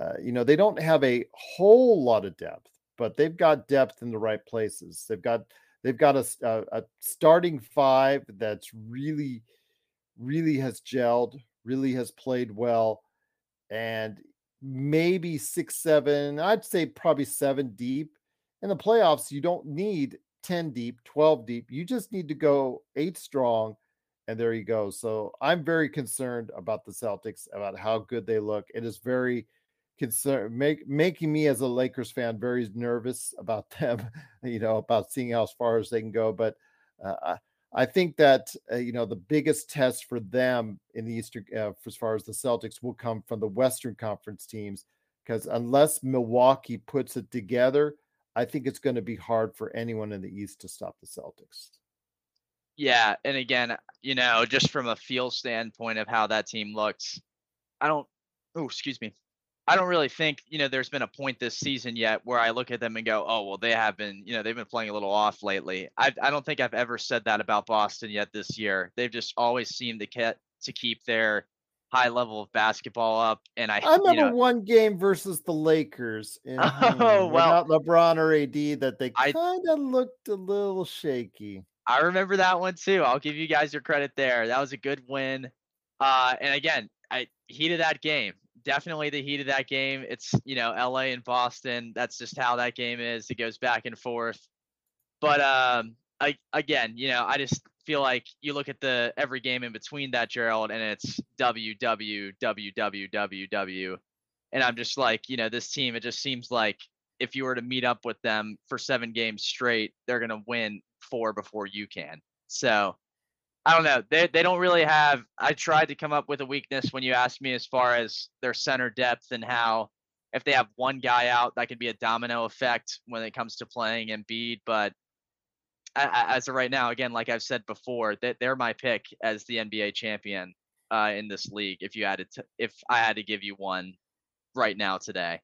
uh, you know they don't have a whole lot of depth, but they've got depth in the right places. They've got They've got a, a, uh, a starting five that's really, really has gelled, really has played well, and maybe six, seven. I'd say probably seven deep. In the playoffs, you don't need 10 deep, 12 deep. You just need to go eight strong. And there you go. So I'm very concerned about the Celtics, about how good they look. It is very concern make making me as a Lakers fan very nervous about them, you know, about seeing how far as they can go. But uh, I think that uh, you know the biggest test for them in the Eastern, uh, as far as the Celtics, will come from the Western Conference teams because unless Milwaukee puts it together, I think it's going to be hard for anyone in the East to stop the Celtics. Yeah, and again, you know, just from a feel standpoint of how that team looks, I don't. Oh, excuse me. I don't really think you know there's been a point this season yet where I look at them and go, oh well, they have been you know they've been playing a little off lately. I I don't think I've ever said that about Boston yet this year. They've just always seemed to get to keep their high level of basketball up. And I I remember you know, one game versus the Lakers. And, Oh, hmm, well, without LeBron or AD, that they kind of looked a little shaky. I remember that one too. I'll give you guys your credit there. That was a good win. Uh, and again, I heat of that game. Definitely the heat of that game. It's you know LA and Boston. That's just how that game is. It goes back and forth. But um, I again, you know, I just feel like you look at the every game in between that Gerald, and it's W W W W W and I'm just like, you know, this team. It just seems like if you were to meet up with them for seven games straight, they're gonna win four before you can. So I don't know. They they don't really have. I tried to come up with a weakness when you asked me as far as their center depth and how if they have one guy out, that could be a domino effect when it comes to playing Embiid. But as of right now, again, like I've said before, that they're my pick as the NBA champion uh, in this league. If you had to, if I had to give you one right now today.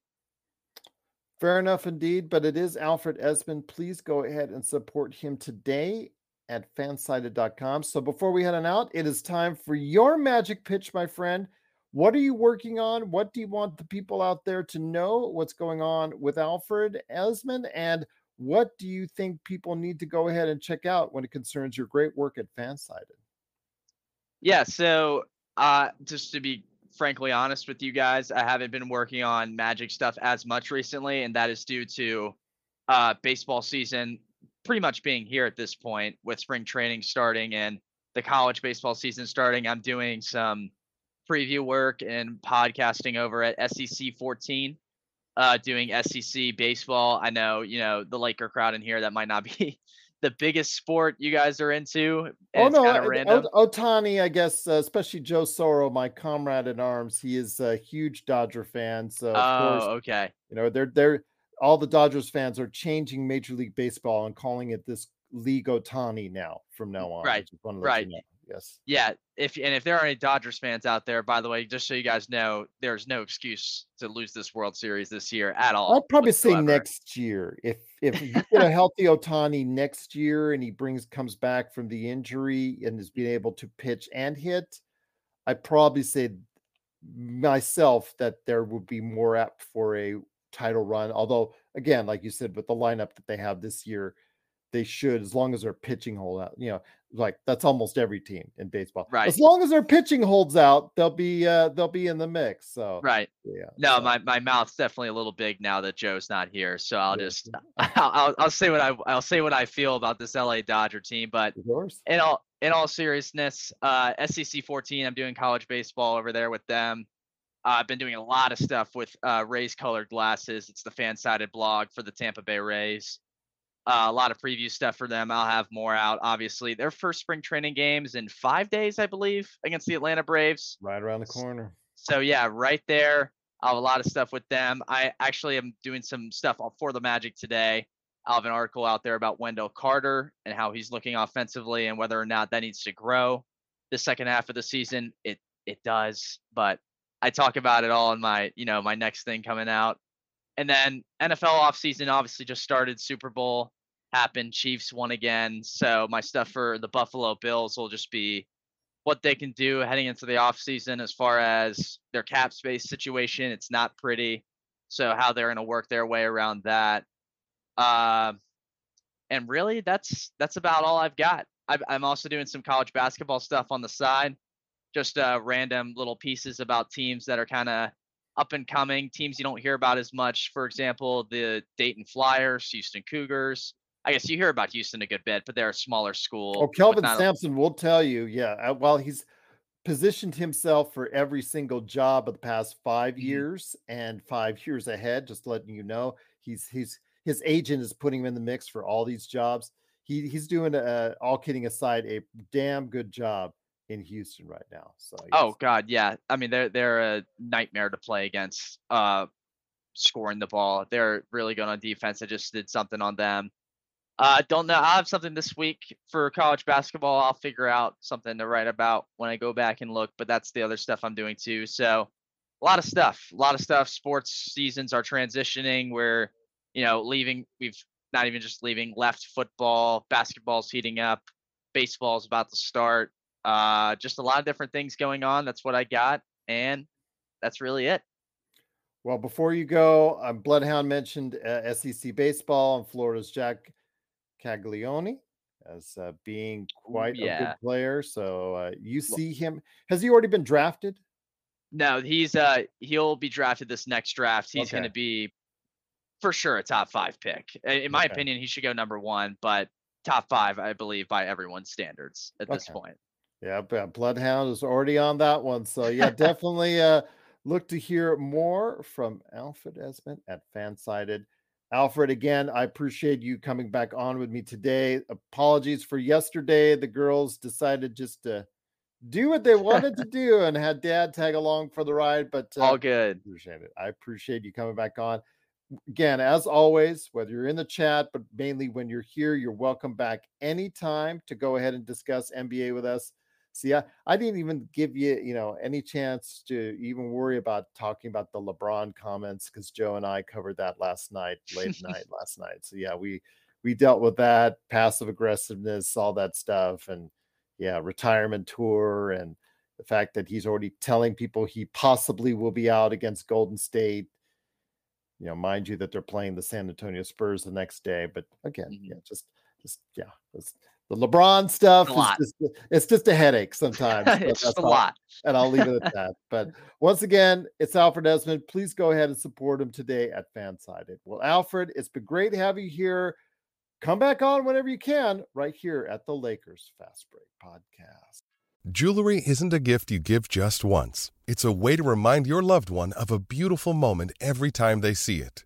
Fair enough indeed, but it is Alfred Ezman. Please go ahead and support him today at fansided.com. So before we head on out, it is time for your magic pitch, my friend. What are you working on? What do you want the people out there to know? What's going on with Alfred Ezman? And what do you think people need to go ahead and check out when it concerns your great work at Fansided? Yeah, so uh just to be frankly honest with you guys, I haven't been working on magic stuff as much recently, and that is due to uh baseball season pretty much being here at this point with spring training starting and the college baseball season starting. I'm doing some preview work and podcasting over at SEC 14, uh doing SEC baseball. I know, you know, the Laker crowd in here that might not be the biggest sport you guys are into. Oh no, uh, Ohtani, I guess, uh, especially Joe Soro, my comrade in arms. He is a huge Dodger fan, so of Oh, course, okay. you know they're they're all the Dodgers fans are changing Major League Baseball and calling it this League Ohtani now from mm, now on. Right, I just wanted to you right. know. Yes. Yeah, if and if there are any Dodgers fans out there, by the way, just so you guys know, there's no excuse to lose this World Series this year at all. I'd probably say next year. If if you get a healthy Ohtani next year and he brings comes back from the injury and is being able to pitch and hit, I'd probably say myself that there would be more apt for a title run. Although again, like you said, with the lineup that they have this year, they should, as long as their pitching hold out, you know, like that's almost every team in baseball. Right. As long as their pitching holds out, they'll be uh they'll be in the mix. So Right. yeah. No, my, my mouth's definitely a little big now that Joe's not here. So I'll Yeah. just I'll, I'll I'll say what I I'll say what I feel about this LA Dodger team. But in all in all seriousness, uh, SEC 14, I'm doing college baseball over there with them. Uh, I've been doing a lot of stuff with uh, Rays colored glasses. It's the fan sided blog for the Tampa Bay Rays. Uh, a lot of preview stuff for them. I'll have more out. Obviously, their first spring training games in five days, I believe, against the Atlanta Braves. Right around the corner. So yeah, right there. I'll have a lot of stuff with them. I actually am doing some stuff for the Magic today. I'll have an article out there about Wendell Carter and how he's looking offensively and whether or not that needs to grow the second half of the season. It it does, but I talk about it all in my you know my next thing coming out. And then NFL offseason obviously just started. Super Bowl happened. Chiefs won again. So my stuff for the Buffalo Bills will just be what they can do heading into the offseason as far as their cap space situation. It's not pretty. So how they're going to work their way around that. Um, and really, that's that's about all I've got. I've, I'm also doing some college basketball stuff on the side, just uh, random little pieces about teams that are kind of up and coming, teams you don't hear about as much. For example, the Dayton Flyers, Houston Cougars. I guess you hear about Houston a good bit, but they're a smaller school. Oh, Kelvin not a- Sampson will tell you, yeah. uh, While he's positioned himself for every single job of the past 5 Mhm. years and five years ahead, just letting you know, he's he's his agent is putting him in the mix for all these jobs. He he's doing uh, all kidding aside a damn good job in Houston right now. So Oh. God, yeah. I mean, they're they're a nightmare to play against. Uh, scoring the ball, they're really good on defense. I just did something on them. Uh, don't know. I'll have something this week for college basketball. I'll figure out something to write about when I go back and look. But that's the other stuff I'm doing too. So a lot of stuff. A lot of stuff. Sports seasons are transitioning. We're, you know, leaving. We've not even just leaving. Left football. Basketball's heating up. Baseball's about to start. Uh, just a lot of different things going on. That's what I got, and that's really it. Well, before you go, um, Bloodhound mentioned uh, SEC baseball and Florida's Jack Caglianone as uh, being quite yeah. a good player. So uh, you see him. Has he already been drafted? No, he's uh he'll be drafted this next draft. He's okay. going to be for sure a top five pick. In my okay. opinion, he should go number one, but top five, I believe, by everyone's standards at okay. this point. Yeah, Bloodhound is already on that one. So yeah, definitely uh look to hear more from Alfred Ezman at Fansided. Alfred, again, I appreciate you coming back on with me today. Apologies for yesterday. The girls decided just to do what they wanted to do and had dad tag along for the ride, but uh, all good. Appreciate it. I appreciate you coming back on. Again, as always, whether you're in the chat, but mainly when you're here, you're welcome back anytime to go ahead and discuss NBA with us. See, I, I didn't even give you, you know, any chance to even worry about talking about the LeBron comments because Joe and I covered that last night, late night last night. So yeah, we we dealt with that passive aggressiveness, all that stuff, and yeah, retirement tour and the fact that he's already telling people he possibly will be out against Golden State. You know, mind you that they're playing the San Antonio Spurs the next day, but again, mm-hmm. yeah, just just yeah, the LeBron stuff is just it's just a headache sometimes. it's just a all, lot. and I'll leave it at that. But once again, it's Alfred Ezman. Please go ahead and support him today at Fansided. Well, Alfred, it's been great to have you here. Come back on whenever you can, right here at the Lakers Fast Break Podcast. Jewelry isn't a gift you give just once. It's a way to remind your loved one of a beautiful moment every time they see it.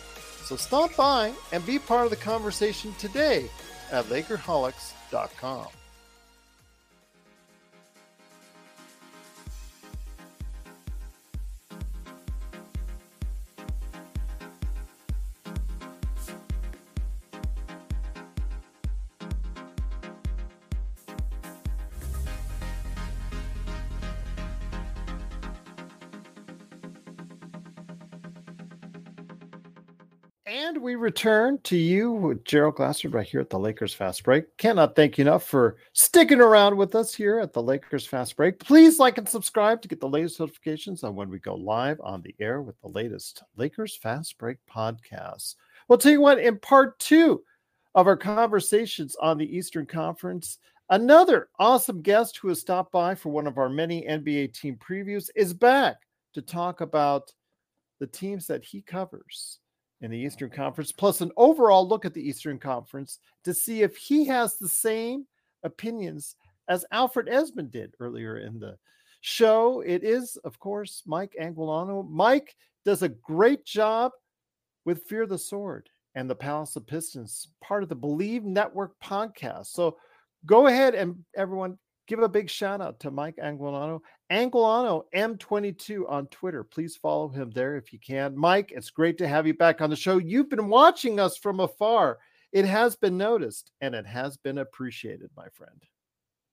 So stop by and be part of the conversation today at Lakerholics.com. And we return to you with Gerald Glassford right here at the Lakers Fast Break. Cannot thank you enough for sticking around with us here at the Lakers Fast Break. Please like and subscribe to get the latest notifications on when we go live on the air with the latest Lakers Fast Break podcasts. Well, tell you what, in part two of our conversations on the Eastern Conference, Another awesome guest who has stopped by for one of our many NBA team previews is back to talk about the teams that he covers in the Eastern Conference, plus an overall look at the Eastern Conference to see if he has the same opinions as Alfred Ezman did earlier in the show. It is, of course, Mike Anguilano. Mike does a great job with Fear the Sword and the Palace of Pistons, part of the Believe Network podcast. So go ahead and everyone give a big shout out to Mike Anguilano. Anguilano M22 on Twitter. Please follow him there if you can. Mike, it's great to have you back on the show. You've been watching us from afar. It has been noticed and it has been appreciated, my friend.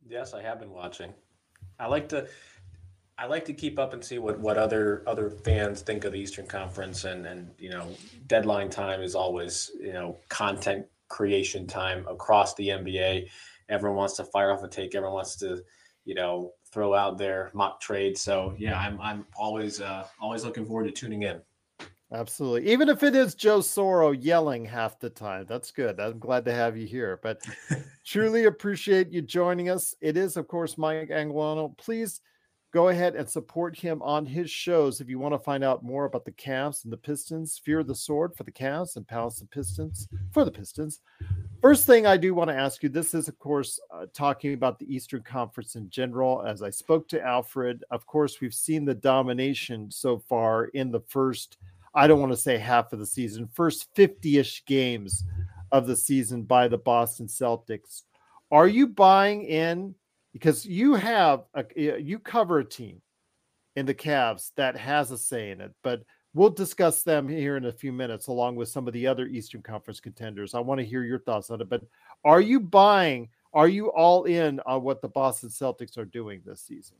Yes, I have been watching. I like to I like to keep up and see what what other other fans think of the Eastern Conference and and you know deadline time is always you know content creation time across the NBA. Everyone wants to fire off a take. Everyone wants to you know throw out their mock trade. So yeah, I'm I'm always uh, always looking forward to tuning in. Absolutely. Even if it is Joe Soro yelling half the time, that's good. I'm glad to have you here. But truly appreciate you joining us. It is, of course, Mike Anguilano. Please go ahead and support him on his shows if you want to find out more about the Cavs and the Pistons. Fear the Sword for the Cavs and Palace of Pistons for the Pistons. First thing I do want to ask you this is, of course, uh, talking about the Eastern Conference in general. As I spoke to Alfred, of course, we've seen the domination so far in the first I don't want to say half of the season, first 50 ish games of the season by the Boston Celtics. Are you buying in? Because you have, a, you cover a team in the Cavs that has a say in it, but we'll discuss them here in a few minutes along with some of the other Eastern Conference contenders. I want to hear your thoughts on it, but are you buying? Are you all in on what the Boston Celtics are doing this season?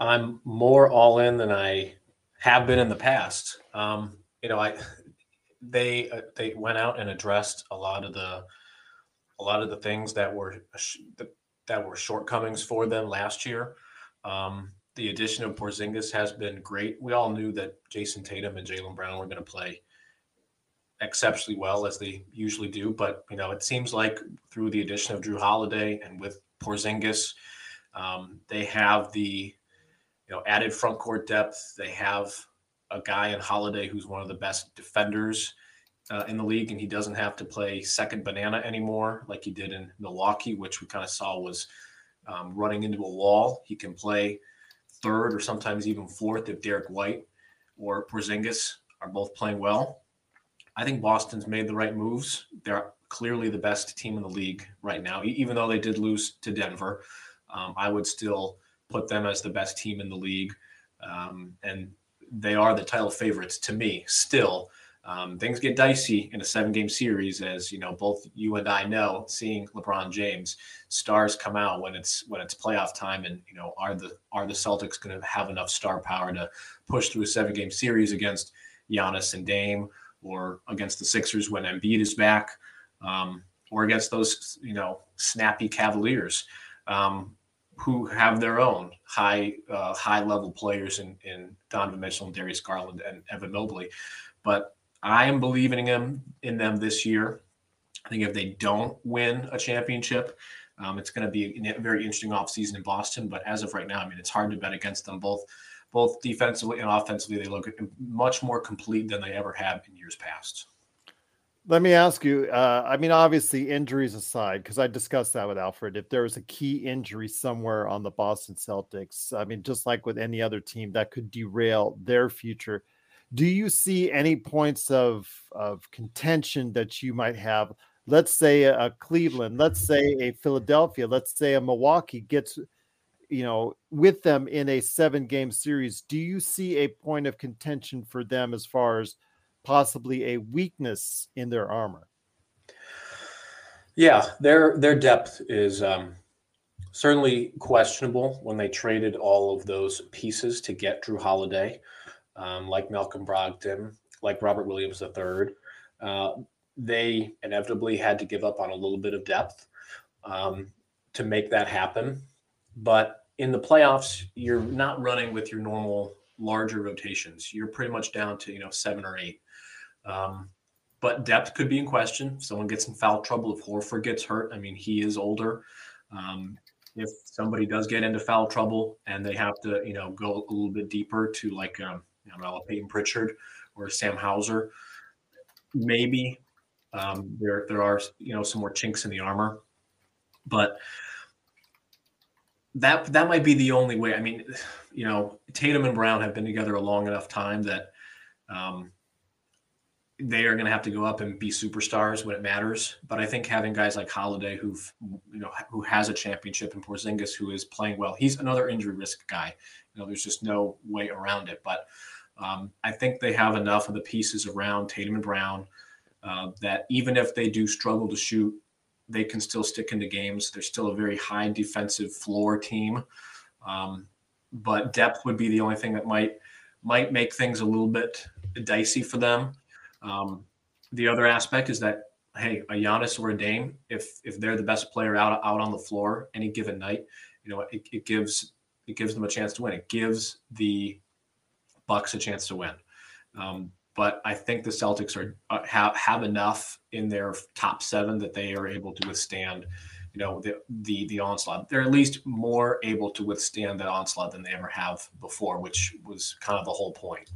I'm more all in than I have been in the past. Um, you know, I they uh, they went out and addressed a lot of the a lot of the things that were that were shortcomings for them last year. Um, the addition of Porzingis has been great. We all knew that Jayson Tatum and Jaylen Brown were going to play exceptionally well as they usually do, but you know it seems like through the addition of Jrue Holiday and with Porzingis, um, they have the you know, added front court depth. They have a guy in Holiday who's one of the best defenders uh, in the league, and he doesn't have to play second banana anymore like he did in Milwaukee, which we kind of saw was um, running into a wall. He can play third or sometimes even fourth if Derrick White or Porzingis are both playing well. I think Boston's made the right moves. They're clearly the best team in the league right now, even though they did lose to Denver. Um, I would still put them as the best team in the league. Um, and they are the title favorites to me still. Um, things get dicey in a seven game series, as you know, both you and I know, seeing LeBron James, stars come out when it's when it's playoff time, and you know, are the are the Celtics going to have enough star power to push through a seven game series against Giannis and Dame, or against the Sixers when Embiid is back, um, or against those you know snappy Cavaliers? Um, who have their own high uh, high level players in, in Donovan Mitchell and Darius Garland and Evan Mobley. But I am believing in, in them this year. I think if they don't win a championship, um, it's going to be a very interesting offseason in Boston. But as of right now, I mean, it's hard to bet against them both both defensively and offensively. They look much more complete than they ever have in years past. Let me ask you. Uh, I mean, obviously, injuries aside, because I discussed that with Alfred. If there was a key injury somewhere on the Boston Celtics, I mean, just like with any other team, that could derail their future. Do you see any points of of contention that you might have? Let's say a, Cleveland, let's say a Philadelphia, let's say a Milwaukee gets, you know, with them in a seven game series. Do you see a point of contention for them as far as possibly a weakness in their armor. Yeah, their their depth is um, certainly questionable when they traded all of those pieces to get Jrue Holiday, um, like Malcolm Brogdon, like Robert Williams III. Uh, they inevitably had to give up on a little bit of depth um, to make that happen. But in the playoffs, you're not running with your normal larger rotations. You're pretty much down to you know seven or eight. Um, but depth could be in question. If someone gets in foul trouble, if Horford gets hurt, I mean, he is older. Um, if somebody does get into foul trouble and they have to, you know, go a little bit deeper to like, um, you know, Payton Pritchard or Sam Hauser, maybe um, there there are you know some more chinks in the armor, but that that might be the only way. I mean, you know, Tatum and Brown have been together a long enough time that um, they are going to have to go up and be superstars when it matters. But I think having guys like Holiday, who've you know who has a championship, and Porzingis, who is playing well, he's another injury risk guy. You know, there's just no way around it. But um, I think they have enough of the pieces around Tatum and Brown uh, that even if they do struggle to shoot, they can still stick into games. They're still a very high defensive floor team, um, but depth would be the only thing that might might make things a little bit dicey for them. Um, the other aspect is that hey, a Giannis or a Dame, if if they're the best player out out on the floor any given night, you know it, it gives it gives them a chance to win. It gives the Bucks a chance to win. Um, but I think the Celtics are uh, have have enough in their top seven that they are able to withstand, you know, the the the onslaught. They're at least more able to withstand that onslaught than they ever have before, which was kind of the whole point.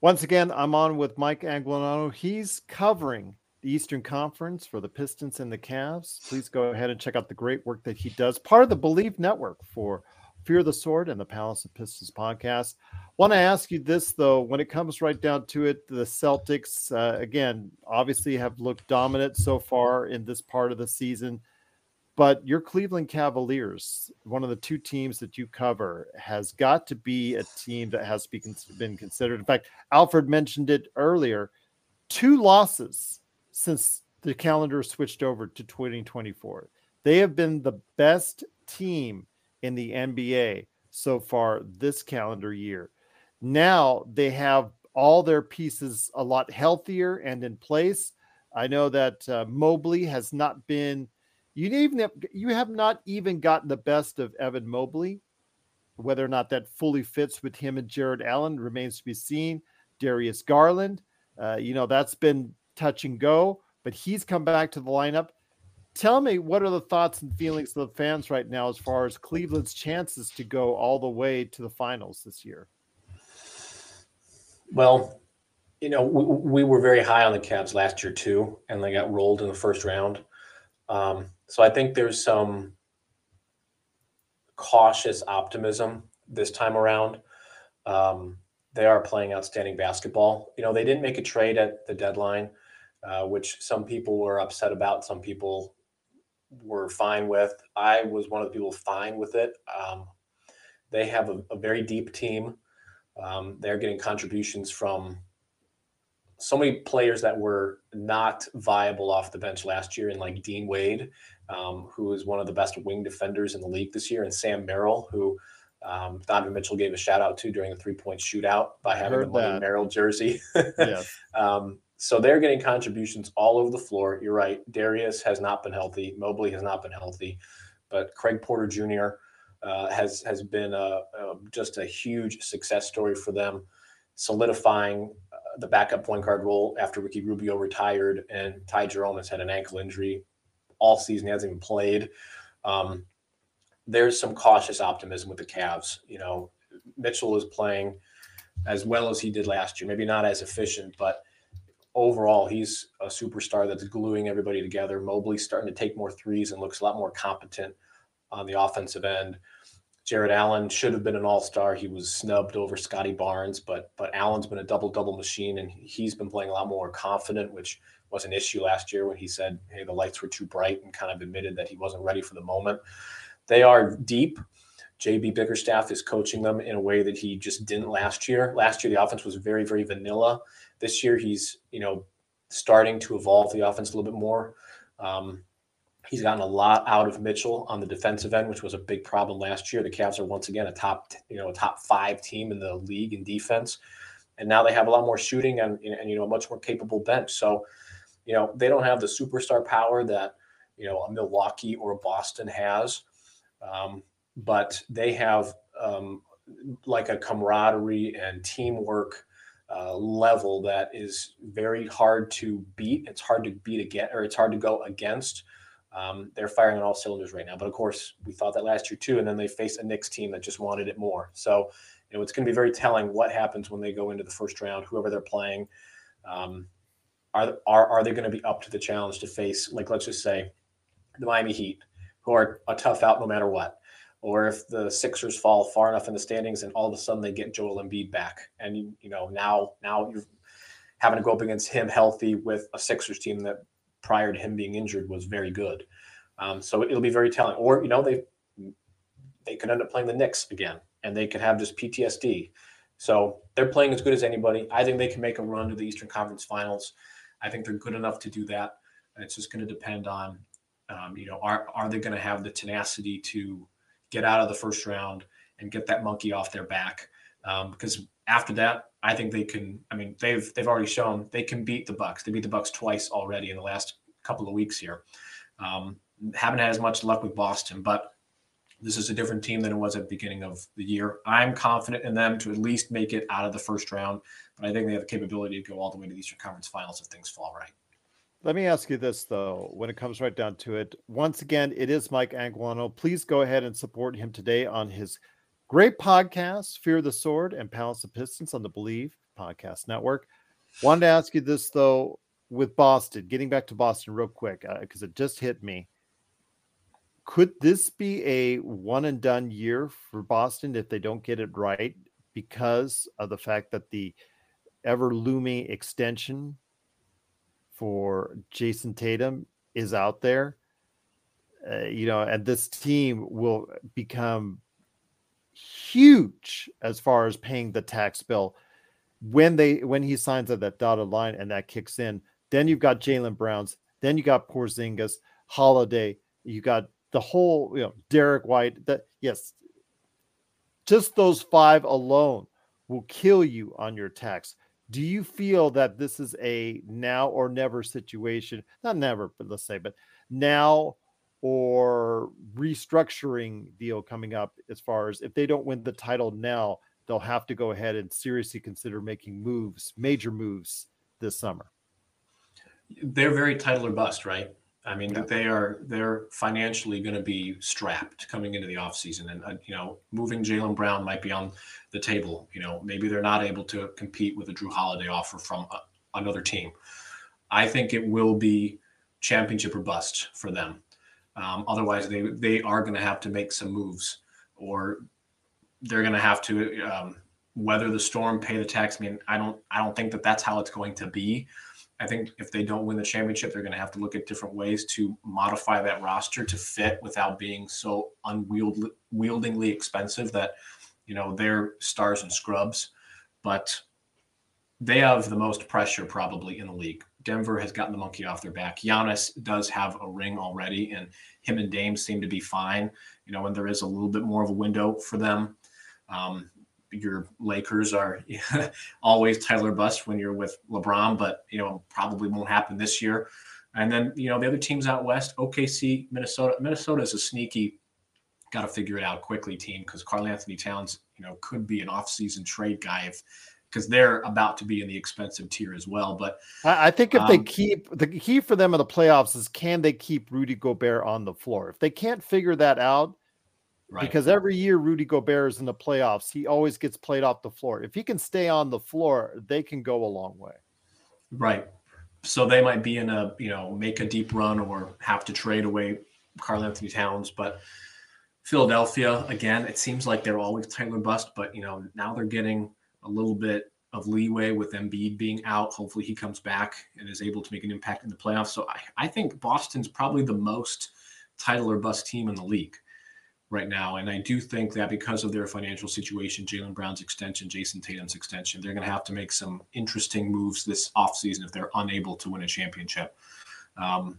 Once again, I'm on with Mike Anguilano. He's covering the Eastern Conference for the Pistons and the Cavs. Please go ahead and check out the great work that he does. Part of the Believe Network for Fear the Sword and the Palace of Pistons podcast. Want to ask you this though, when it comes right down to it, the Celtics uh, again obviously have looked dominant so far in this part of the season, but your Cleveland Cavaliers, one of the two teams that you cover, has got to be a team that has been considered. In fact, Alfred mentioned it earlier: two losses since the calendar switched over to 2024. They have been the best team in the NBA so far this calendar year. Now they have all their pieces a lot healthier and in place. I know that uh, Mobley has not been. You even have, you have not even gotten the best of Evan Mobley. Whether or not that fully fits with him and Jarrett Allen remains to be seen. Darius Garland, uh, you know that's been touch and go, but he's come back to the lineup. Tell me what are the thoughts and feelings of the fans right now as far as Cleveland's chances to go all the way to the finals this year? Well, you know, we, we, were very high on the Cavs last year too, and they got rolled in the first round. Um, so I think there's some cautious optimism this time around. Um, they are playing outstanding basketball. You know, they didn't make a trade at the deadline, uh, which some people were upset about. Some people were fine with. I was one of the people fine with it. Um, they have a, a very deep team. Um, they're getting contributions from so many players that were not viable off the bench last year, and like Dean Wade, um, who is one of the best wing defenders in the league this year, and Sam Merrill, who um, Donovan Mitchell gave a shout out to during the three point shootout by having the Money Merrill jersey. yeah. um, so they're getting contributions all over the floor. You're right. Darius has not been healthy. Mobley has not been healthy, but Craig Porter Jr uh, has has been a, a, just a huge success story for them, solidifying uh, the backup point guard role after Ricky Rubio retired and Ty Jerome has had an ankle injury all season. He hasn't even played. Um, there's some cautious optimism with the Cavs. You know, Mitchell is playing as well as he did last year. Maybe not as efficient, but overall, he's a superstar that's gluing everybody together. Mobley's starting to take more threes and looks a lot more competent on the offensive end. Jarrett Allen should have been an all-star. He was snubbed over Scottie Barnes, but but Allen's been a double-double machine, and he's been playing a lot more confident, which was an issue last year when he said, "Hey, the lights were too bright," and kind of admitted that he wasn't ready for the moment. They are deep. JB Bickerstaff is coaching them in a way that he just didn't last year. Last year, the offense was very, very vanilla. This year, he's you know starting to evolve the offense a little bit more. Um, He's gotten a lot out of Mitchell on the defensive end, which was a big problem last year. The Cavs are once again a top, you know, a top five team in the league in defense, and now they have a lot more shooting and, and you know a much more capable bench. So, you know, they don't have the superstar power that you know a Milwaukee or a Boston has, um, but they have um, like a camaraderie and teamwork uh, level that is very hard to beat. It's hard to beat again, or it's hard to go against. Um, they're firing on all cylinders right now. But of course, we thought that last year too, and then they faced a Knicks team that just wanted it more. So, you know, it's going to be very telling what happens when they go into the first round, whoever they're playing. Um, are, are, are they going to be up to the challenge to face, like, let's just say, the Miami Heat, who are a tough out no matter what? Or if the Sixers fall far enough in the standings and all of a sudden they get Joel Embiid back, and you, know now now you're having to go up against him healthy with a Sixers team that prior to him being injured was very good. Um, so it'll be very telling. Or you know they they could end up playing the Knicks again, and they could have just PTSD. So they're playing as good as anybody. I think they can make a run to the Eastern Conference Finals. I think they're good enough to do that. It's just going to depend on, um, you know, are are they going to have the tenacity to get out of the first round and get that monkey off their back? Um, because after that, I think they can. I mean, they've they've already shown they can beat the Bucks. They beat the Bucks twice already in the last couple of weeks here. Um, haven't had as much luck with Boston, but this is a different team than it was at the beginning of the year. I'm confident in them to at least make it out of the first round, but I think they have the capability to go all the way to the Eastern Conference Finals if things fall right. Let me ask you this though, when it comes right down to it, once again, it is Mike Anguilano. Please go ahead and support him today on his great podcast, Fear the Sword and Palace of Pistons on the Believe Podcast Network. Wanted to ask you this though, with Boston, getting back to Boston real quick, because uh, it just hit me. Could this be a one and done year for Boston if they don't get it right because of the fact that the ever looming extension for Jayson Tatum is out there? Uh, you know, and this team will become huge as far as paying the tax bill when they when he signs at that dotted line and that kicks in. Then you've got Jaylen Browns. Then you got Porzingis, Holiday. You got the whole, you know, Derrick White. That yes, just those five alone will kill you on your tax. Do you feel that this is a now or never situation? Not never, but let's say, but now or restructuring deal coming up as far as if they don't win the title now, they'll have to go ahead and seriously consider making moves, major moves this summer. They're very title or bust, right? I mean, yeah. they are they're financially going to be strapped coming into the offseason. and uh, you know, moving Jaylen Brown might be on the table. You know, maybe they're not able to compete with a Jrue Holiday offer from a, another team. I think it will be championship or bust for them. Um, otherwise, they they are going to have to make some moves, or they're going to have to um, weather the storm, pay the tax. I mean, I don't I don't think that that's how it's going to be. I think if they don't win the championship, they're going to have to look at different ways to modify that roster to fit without being so unwieldingly expensive that you know they're stars and scrubs. But they have the most pressure probably in the league. Denver has gotten the monkey off their back. Giannis does have a ring already, and him and Dame seem to be fine. You know, when there is a little bit more of a window for them. Um, your Lakers are always Tyler bust when you're with LeBron, but you know probably won't happen this year. And then you know the other teams out west, OKC, Minnesota. Minnesota is a sneaky, got to figure it out quickly team because Karl-Anthony Towns, you know, could be an off-season trade guy if because they're about to be in the expensive tier as well. But I, think if um, they keep the key for them in the playoffs is can they keep Rudy Gobert on the floor? If they can't figure that out, right. because every year Rudy Gobert is in the playoffs, he always gets played off the floor. If he can stay on the floor, they can go a long way. Right. So they might be in a you know make a deep run or have to trade away Karl-Anthony Towns, but. Philadelphia again. It seems like they're always Tyler bust, but you know now they're getting a little bit of leeway with Embiid being out. Hopefully, he comes back and is able to make an impact in the playoffs. So I, I think Boston's probably the most title or bust team in the league right now. And I do think that because of their financial situation, Jaylen Brown's extension, Jayson Tatum's extension, they're going to have to make some interesting moves this offseason if they're unable to win a championship. Um,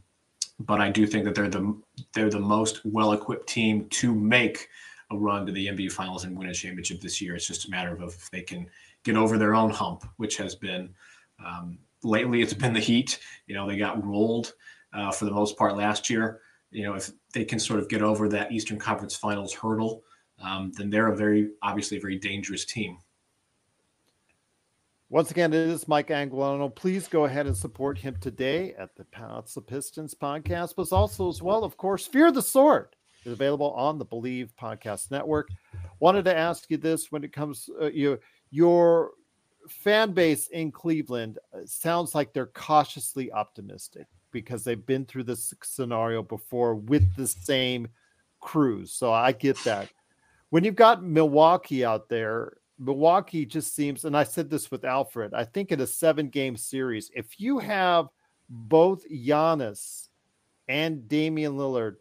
but I do think that they're the they're the most well equipped team to make a run to the NBA Finals and win a championship this year. It's just a matter of if they can get over their own hump, which has been um, lately. It's been the Heat. You know, they got rolled uh, for the most part last year. You know, if they can sort of get over that Eastern Conference Finals hurdle, um, then they're a very obviously a very dangerous team. Once again, it is Mike Anguilano. Please go ahead and support him today at the Palace of Pistons podcast, but also as well, of course, Fear the Sword is available on the Believe Podcast Network. Wanted to ask you this when it comes uh, you your fan base in Cleveland uh, sounds like they're cautiously optimistic because they've been through this scenario before with the same crews. So I get that. When you've got Milwaukee out there, Milwaukee just seems, and I said this with Alfred, I think in a seven game series, if you have both Giannis and Damian Lillard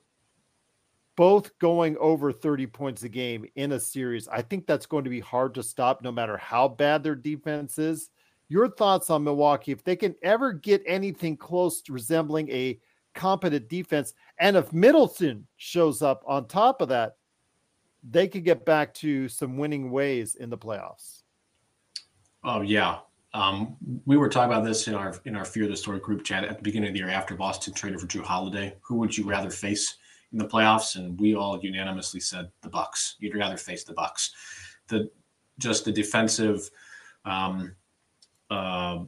both going over 30 points a game in a series, I think that's going to be hard to stop no matter how bad their defense is. Your thoughts on Milwaukee, if they can ever get anything close to resembling a competent defense, and if Middleton shows up on top of that, they could get back to some winning ways in the playoffs. Oh yeah. Um, we were talking about this in our in our Fear the Sword group chat at the beginning of the year after Boston traded for Jrue Holiday. Who would you rather face in the playoffs? And we all unanimously said the Bucks. You'd rather face the Bucks. The just the defensive um, uh,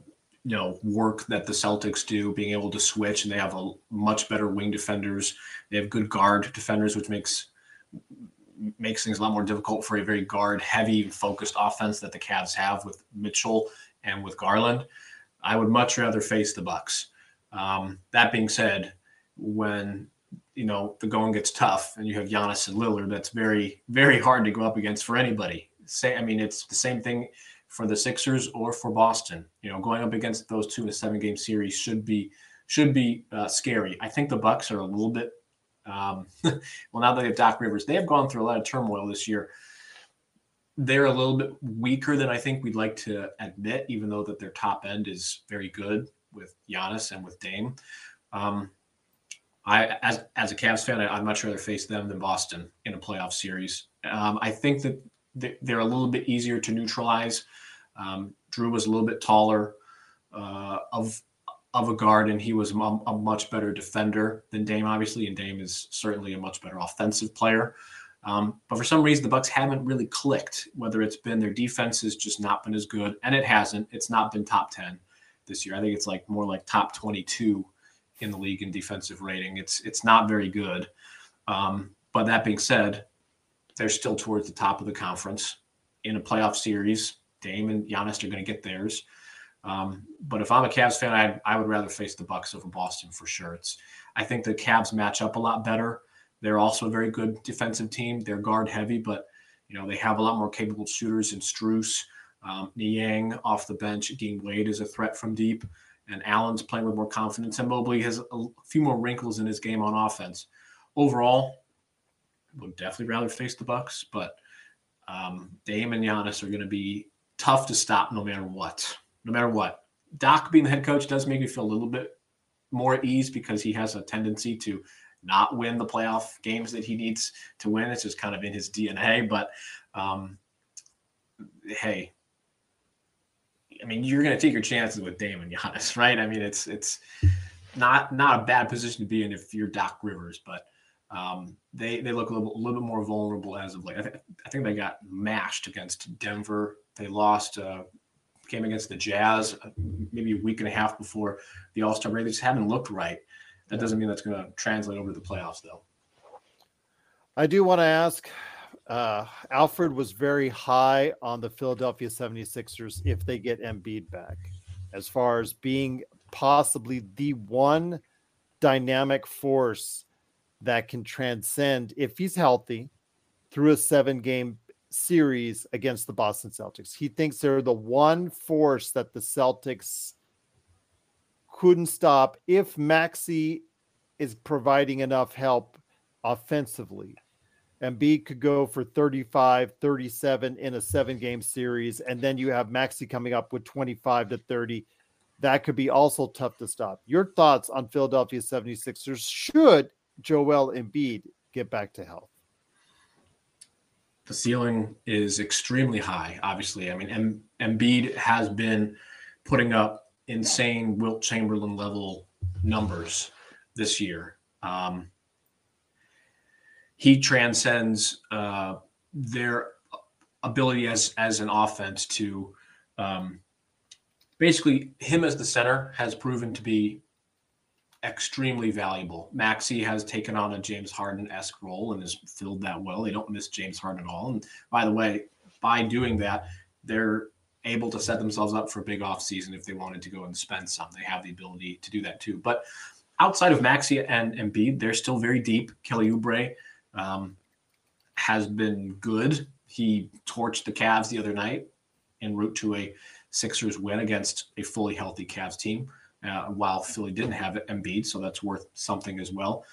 you know work that the Celtics do, being able to switch, and they have a much better wing defenders. They have good guard defenders, which makes makes things a lot more difficult for a very guard heavy focused offense that the Cavs have with Mitchell and with Garland. I would much rather face the Bucks. Um, that being said, when you know the going gets tough and you have Giannis and Lillard, that's very very hard to go up against for anybody. Say, I mean, it's the same thing for the Sixers or for Boston. You know, going up against those two in a seven game series should be should be uh, scary. I think the Bucks are a little bit um, well, now that they have Doc Rivers, they have gone through a lot of turmoil this year. They're a little bit weaker than I think we'd like to admit, even though that their top end is very good with Giannis and with Dame. Um, I, as as a Cavs fan, I, would much rather face them than Boston in a playoff series. Um, I think that they're a little bit easier to neutralize. Um, Jrue was a little bit taller. Uh, of of a guard, and he was a, a, much better defender than Dame, obviously, and Dame is certainly a much better offensive player. Um, but for some reason, the Bucks haven't really clicked. Whether it's been their defense has just not been as good, and it hasn't. It's not been top ten this year. I think it's like more like top twenty-two in the league in defensive rating. It's it's not very good. Um, but that being said, they're still towards the top of the conference in a playoff series. Dame and Giannis are going to get theirs. Um, but if I'm a Cavs fan, I, I would rather face the Bucks over Boston for sure. It's I think the Cavs match up a lot better. They're also a very good defensive team. They're guard heavy, but you know they have a lot more capable shooters in Strus, um, Niang off the bench. Dean Wade is a threat from deep, and Allen's playing with more confidence. And Mobley has a few more wrinkles in his game on offense. Overall, I would definitely rather face the Bucks, but um, Dame and Giannis are going to be tough to stop no matter what no matter what. Doc being the head coach does make me feel a little bit more at ease because he has a tendency to not win the playoff games that he needs to win. It's just kind of in his DNA. But um, hey, I mean, you're going to take your chances with Damon Giannis, right? I mean, it's it's not not a bad position to be in if you're Doc Rivers, but um, they they look a little, a little bit more vulnerable as of late. I, th- I think they got mashed against Denver. They lost uh, against the Jazz uh, maybe a week and a half before the All Star break. They just haven't looked right. That doesn't mean that's going to translate over to the playoffs, though. I do want to ask uh, Alfred was very high on the Philadelphia 76ers if they get Embiid back, as far as being possibly the one dynamic force that can transcend, if he's healthy, through a seven game series against the Boston Celtics. He thinks they're the one force that the Celtics couldn't stop if Maxey is providing enough help offensively. Embiid could go for 35, 37 in a seven game series. And then you have Maxey coming up with 25 to 30. That could be also tough to stop. Your thoughts on Philadelphia 76ers should Joel Embiid get back to health? The ceiling is extremely high. Obviously, I mean, M- Embiid has been putting up insane Wilt Chamberlain level numbers this year. Um, he transcends uh, their ability as as an offense to um, basically him as the center has proven to be extremely valuable. Maxey has taken on a James Harden esque role and has filled that well. They don't miss James Harden at all. And by the way, by doing that, they're able to set themselves up for a big offseason if they wanted to go and spend some. They have the ability to do that too. But outside of Maxey and Embiid, they're still very deep. Kelly Oubre um, has been good. He torched the Cavs the other night en route to a Sixers win against a fully healthy Cavs team uh, while Philly didn't have Embiid, so that's worth something as well.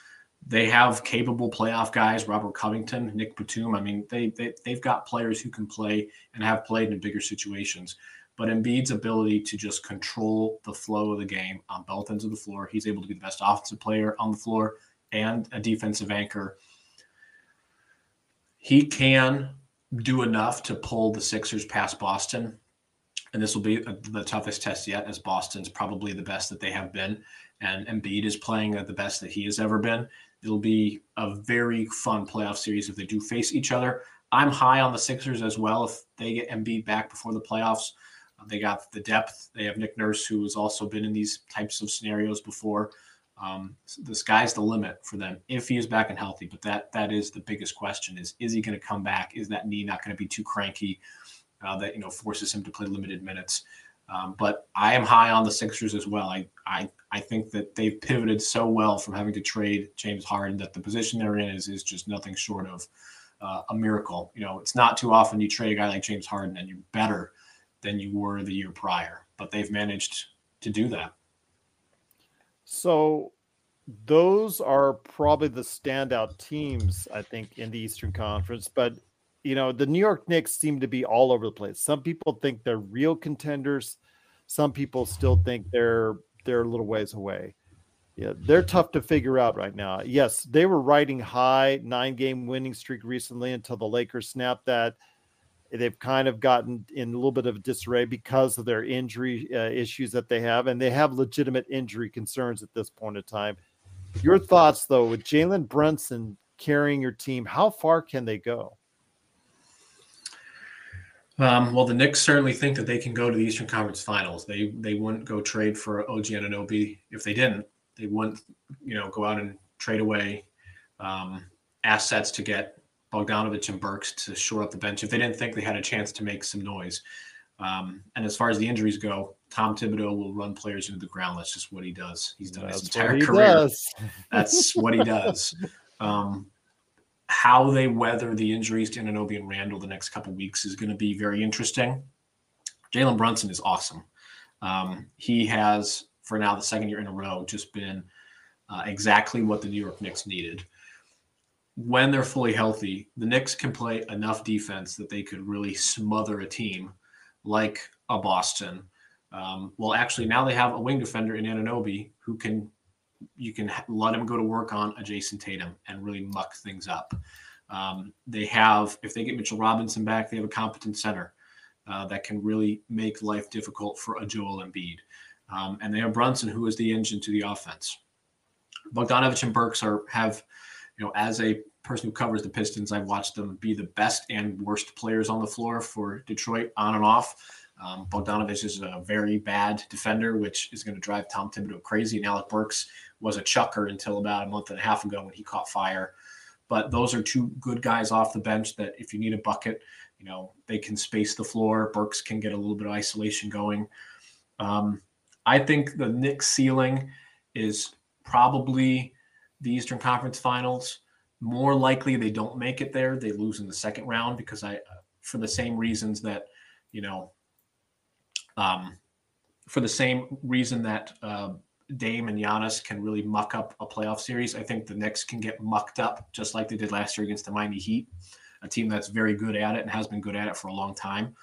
They have capable playoff guys, Robert Covington, Nick Batum. I mean, they, they they've got players who can play and have played in bigger situations. But Embiid's ability to just control the flow of the game on both ends of the floor, he's able to be the best offensive player on the floor and a defensive anchor. He can do enough to pull the Sixers past Boston and this will be the toughest test yet, as Boston's probably the best that they have been, and Embiid is playing at the best that he has ever been. It'll be a very fun playoff series if they do face each other. I'm high on the Sixers as well. If they get Embiid back before the playoffs, they got the depth. They have Nick Nurse, who has also been in these types of scenarios before. Um, the sky's the limit for them if he is back and healthy. But that that is the biggest question: is is he going to come back? Is that knee not going to be too cranky? Uh, that you know forces him to play limited minutes. Um, but I am high on the Sixers as well. I, I I think that they've pivoted so well from having to trade James Harden that the position they're in is is just nothing short of uh, a miracle. You know, it's not too often you trade a guy like James Harden and you're better than you were the year prior, but they've managed to do that. So those are probably the standout teams, I think, in the Eastern Conference. But you know, the New York Knicks seem to be all over the place. Some people think they're real contenders. Some people still think they're they're a little ways away. Yeah, they're tough to figure out right now. Yes, they were riding high nine game winning streak recently until the Lakers snapped that. They've kind of gotten in a little bit of disarray because of their injury uh, issues that they have, and they have legitimate injury concerns at this point in time. Your thoughts, though, with Jalen Brunson carrying your team, how far can they go? Um, well, the Knicks certainly think that they can go to the Eastern Conference Finals. They they wouldn't go trade for OG Anunoby if they didn't. They wouldn't, you know, go out and trade away um, assets to get Bogdanovich and Burks to shore up the bench if they didn't think they had a chance to make some noise. Um, and as far as the injuries go, Tom Thibodeau will run players into the ground. That's just what he does. He's done That's his entire career. That's what he does. Um, how they weather the injuries to Anunoby and Randle the next couple weeks is going to be very interesting. Jalen Brunson is awesome. Um, he has, for now, the second year in a row, just been uh, exactly what the New York Knicks needed. When they're fully healthy, the Knicks can play enough defense that they could really smother a team like a Boston. Um, well, actually, now they have a wing defender in Anunoby who can you can let him go to work on a Jayson Tatum and really muck things up. Um, they have, if they get Mitchell Robinson back, they have a competent center uh, that can really make life difficult for a Joel Embiid. Um, and they have Brunson, who is the engine to the offense. Bogdanovich and Burks are have, you know, as a person who covers the Pistons, I've watched them be the best and worst players on the floor for Detroit on and off. Um, Bogdanovich is a very bad defender, which is going to drive Tom Thibodeau crazy. And Alec Burks was a chucker until about a month and a half ago when he caught fire. But those are two good guys off the bench that if you need a bucket, you know, they can space the floor. Burks can get a little bit of isolation going. Um, I think the Knicks ceiling is probably the Eastern Conference Finals. More likely they don't make it there. They lose in the second round because I, for the same reasons that, you know, um, for the same reason that uh, Dame and Giannis can really muck up a playoff series. I think the Knicks can get mucked up just like they did last year against the Miami Heat, a team that's very good at it and has been good at it for a long time.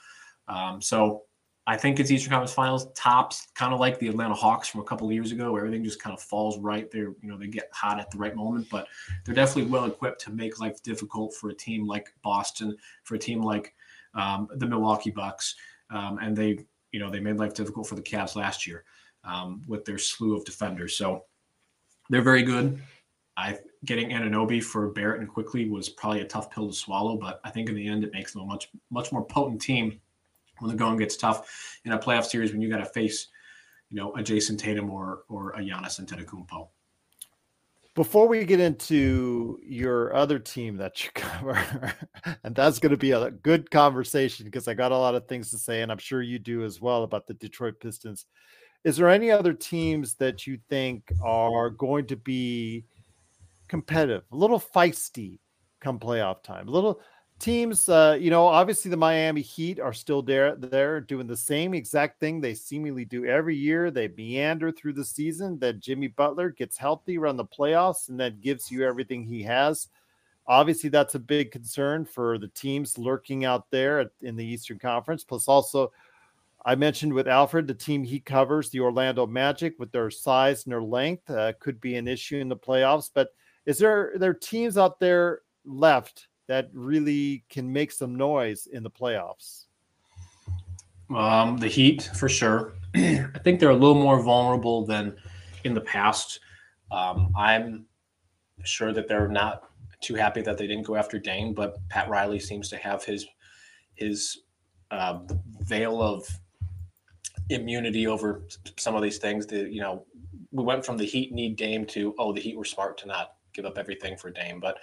Um, so I think it's Eastern Conference Finals tops, kind of like the Atlanta Hawks from a couple years ago, where everything just kind of falls right there. You know, they get hot at the right moment, but they're definitely well equipped to make life difficult for a team like Boston, for a team like um, the Milwaukee Bucks, um, and they, you know, they made life difficult for the Cavs last year um, with their slew of defenders. So they're very good. I getting Anunoby for Barrett and Quickley was probably a tough pill to swallow, but I think in the end it makes them a much much more potent team when the going gets tough in a playoff series when you got to face, you know, a Jayson Tatum or or a Giannis Antetokounmpo. Before we get into your other team that you cover, and that's going to be a good conversation because I got a lot of things to say, and I'm sure you do as well about the Detroit Pistons. Is there any other teams that you think are going to be competitive, a little feisty come playoff time, a little teams, uh, you know, obviously the Miami Heat are still there, there doing the same exact thing they seemingly do every year. They meander through the season. Then Jimmy Butler gets healthy around the playoffs and then gives you everything he has. Obviously, that's a big concern for the teams lurking out there in the Eastern Conference. Plus, also, I mentioned with Alfred, the team he covers, the Orlando Magic, with their size and their length, uh, could be an issue in the playoffs. But is there there teams out there left that really can make some noise in the playoffs? Um, the Heat, for sure. I think they're a little more vulnerable than in the past. Um, I'm sure that they're not too happy that they didn't go after Dame, but Pat Riley seems to have his his uh, veil of immunity over some of these things. That you know, we went from the Heat need Dame to oh, the Heat were smart to not give up everything for Dame, but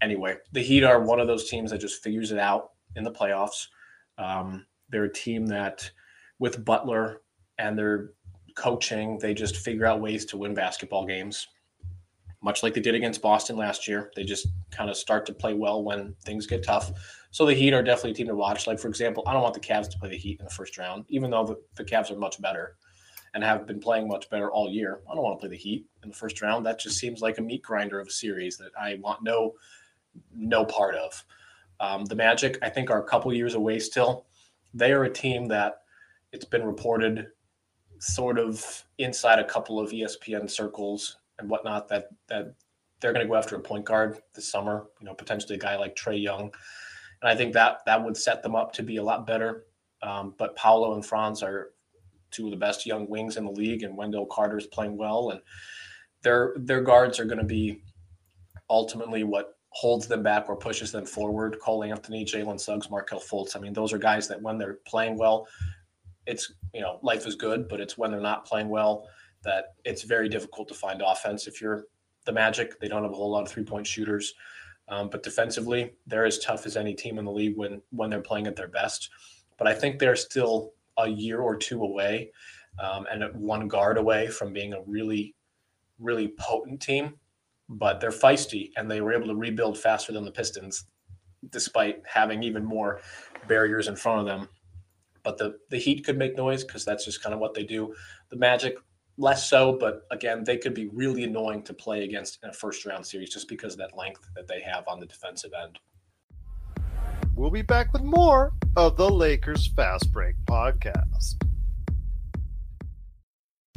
anyway, the Heat are one of those teams that just figures it out in the playoffs. Um, they're a team that, with Butler and their coaching, they just figure out ways to win basketball games, much like they did against Boston last year. They just kind of start to play well when things get tough. So the Heat are definitely a team to watch. Like, for example, I don't want the Cavs to play the Heat in the first round, even though the, the Cavs are much better and have been playing much better all year. I don't want to play the Heat in the first round. That just seems like a meat grinder of a series that I want no no part of. Um, the Magic, I think, are a couple years away still. They are a team that it's been reported sort of inside a couple of ESPN circles and whatnot that that they're going to go after a point guard this summer. You know, potentially a guy like Trae Young, and I think that that would set them up to be a lot better. Um, but Paolo and Franz are two of the best young wings in the league, and Wendell Carter is playing well, and their their guards are going to be ultimately what holds them back or pushes them forward. Cole Anthony, Jalen Suggs, Markelle Fultz. I mean, those are guys that when they're playing well, it's you know life is good, but it's when they're not playing well that it's very difficult to find offense. If you're the Magic, they don't have a whole lot of three point shooters, um, but defensively, they're as tough as any team in the league when when they're playing at their best. But I think they're still a year or two away, um, and one guard away from being a really, really potent team but they're feisty and they were able to rebuild faster than the Pistons, despite having even more barriers in front of them. But the the Heat could make noise because that's just kind of what they do. The Magic less so, but again, they could be really annoying to play against in a first round series just because of that length that they have on the defensive end. We'll be back with more of the Lakers Fast Break podcast.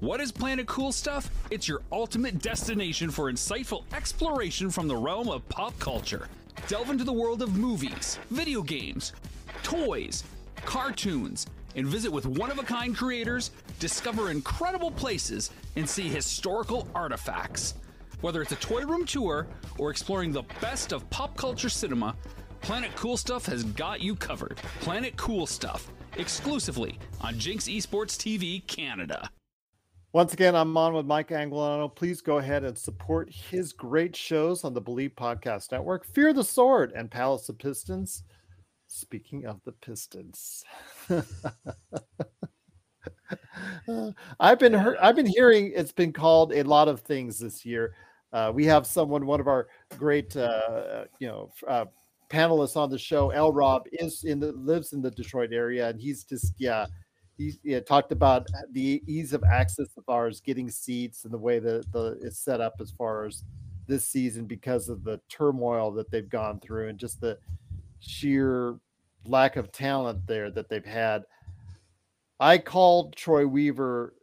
What is Planet Cool Stuff? It's your ultimate destination for insightful exploration from the realm of pop culture. Delve into the world of movies, video games, toys, cartoons, and visit with one of a kind creators, discover incredible places, and see historical artifacts. Whether it's a toy room tour or exploring the best of pop culture cinema, Planet Cool Stuff has got you covered. Planet Cool Stuff exclusively on Jinx Esports TV Canada. Once again, I'm on with Mike Anguilano. Please go ahead and support his great shows on the Believe Podcast Network Fear the Sword and Palace of Pistons. Speaking of the Pistons, I've been I've been hearing it's been called a lot of things this year. Uh, we have someone, one of our great, uh, you know, uh, panelists on the show. L. Rob is in the lives in the Detroit area, and he's just yeah, he talked about the ease of access as far as getting seats and the way that the it's set up as far as this season because of the turmoil that they've gone through and just the sheer lack of talent there that they've had. I called Troy Weaver,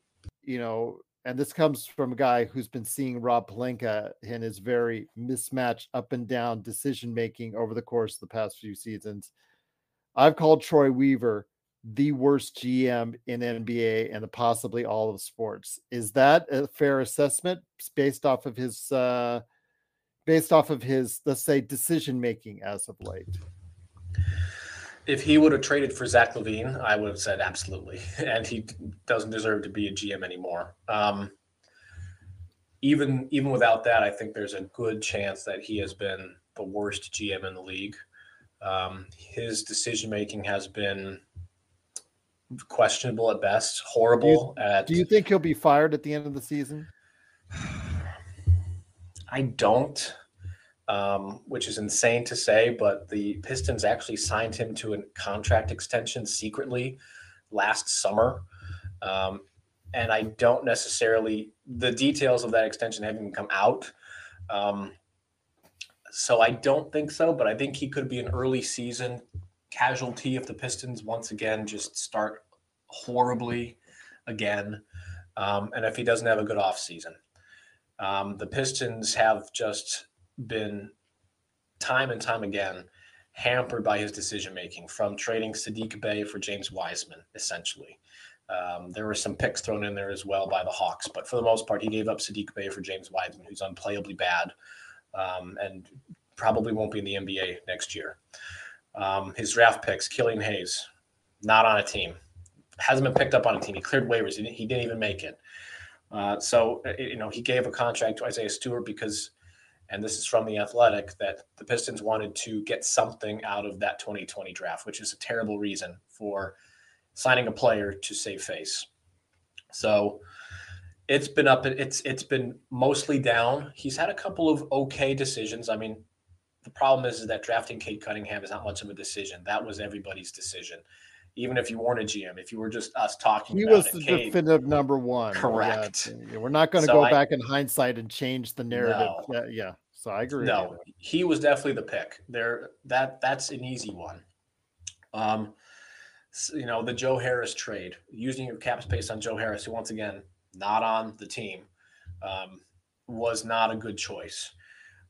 you know, and this comes from a guy who's been seeing Rob Pelinka and his very mismatched up and down decision making over the course of the past few seasons. I've called Troy Weaver the worst GM in NBA and possibly all of sports. Is that a fair assessment based off of his uh based off of his let's say decision making as of late? If he would have traded for Zach LaVine, I would have said absolutely. And he doesn't deserve to be a GM anymore. Um, even even without that, I think there's a good chance that he has been the worst GM in the league. Um, his decision making has been questionable at best, horrible do you, at. Do you think he'll be fired at the end of the season? I don't, um, which is insane to say, but the Pistons actually signed him to a contract extension secretly last summer. Um, and I don't necessarily, the details of that extension haven't even come out. Um, so I don't think so, but I think he could be an early season casualty if the Pistons once again just start horribly again. Um, and if he doesn't have a good offseason. Um, the Pistons have just been time and time again hampered by his decision making from trading Saddiq Bey for James Wiseman, essentially. Um, there were some picks thrown in there as well by the Hawks, but for the most part, he gave up Saddiq Bey for James Wiseman, who's unplayably bad um, and probably won't be in the NBA next year. Um, his draft picks, Killian Hayes, not on a team, hasn't been picked up on a team. He cleared waivers. He didn't, he didn't even make it. Uh, so, uh, you know, he gave a contract to Isaiah Stewart because, and this is from the Athletic, that the Pistons wanted to get something out of that 2020 draft, which is a terrible reason for signing a player to save face. So, it's been up. It's it's been mostly down. He's had a couple of okay decisions. I mean, the problem is, is that drafting Cade Cunningham is not much of a decision. That was everybody's decision even if you weren't a GM, if you were just us talking he was the Cade, definitive number one. Correct. Yeah, we're not going to So go I- back in hindsight and change the narrative. No. Yeah, yeah. So I agree. No, he was definitely the pick. There, that that's an easy one. Um, you know, the Joe Harris trade, using your cap space on Joe Harris, who once again not on the team, um, was not a good choice.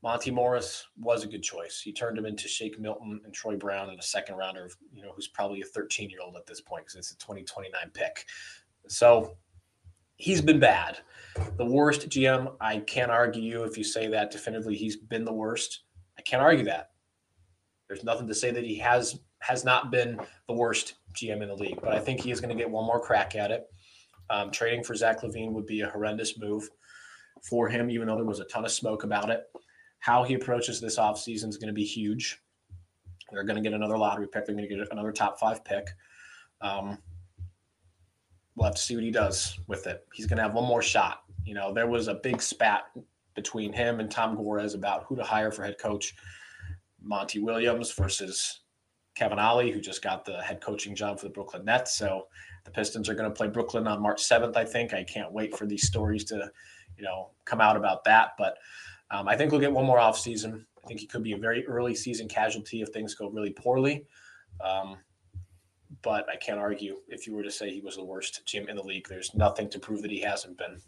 Monte Morris was a good choice. He turned him into Shake Milton and Troy Brown in a second rounder, of you know, who's probably a 13 year old at this point because it's a 2029 pick. So he's been bad. The worst GM, I can't argue you if you say that definitively he's been the worst. I can't argue that. There's nothing to say that he has has not been the worst GM in the league, but I think he is going to get one more crack at it. Um, trading for Zach LaVine would be a horrendous move for him, even though there was a ton of smoke about it. How he approaches this offseason is going to be huge. They're going to get another lottery pick. They're going to get another top five pick. Um, we'll have to see what he does with it. He's going to have one more shot. You know, there was a big spat between him and Tom Gores about who to hire for head coach. Monty Williams versus Kevin Ollie, who just got the head coaching job for the Brooklyn Nets. So the Pistons are going to play Brooklyn on March 7th, I think. I can't wait for these stories to, you know, come out about that. But um, I think we'll get one more offseason. I think he could be a very early season casualty if things go really poorly. Um, but I can't argue if you were to say he was the worst GM in the league. There's nothing to prove that he hasn't been.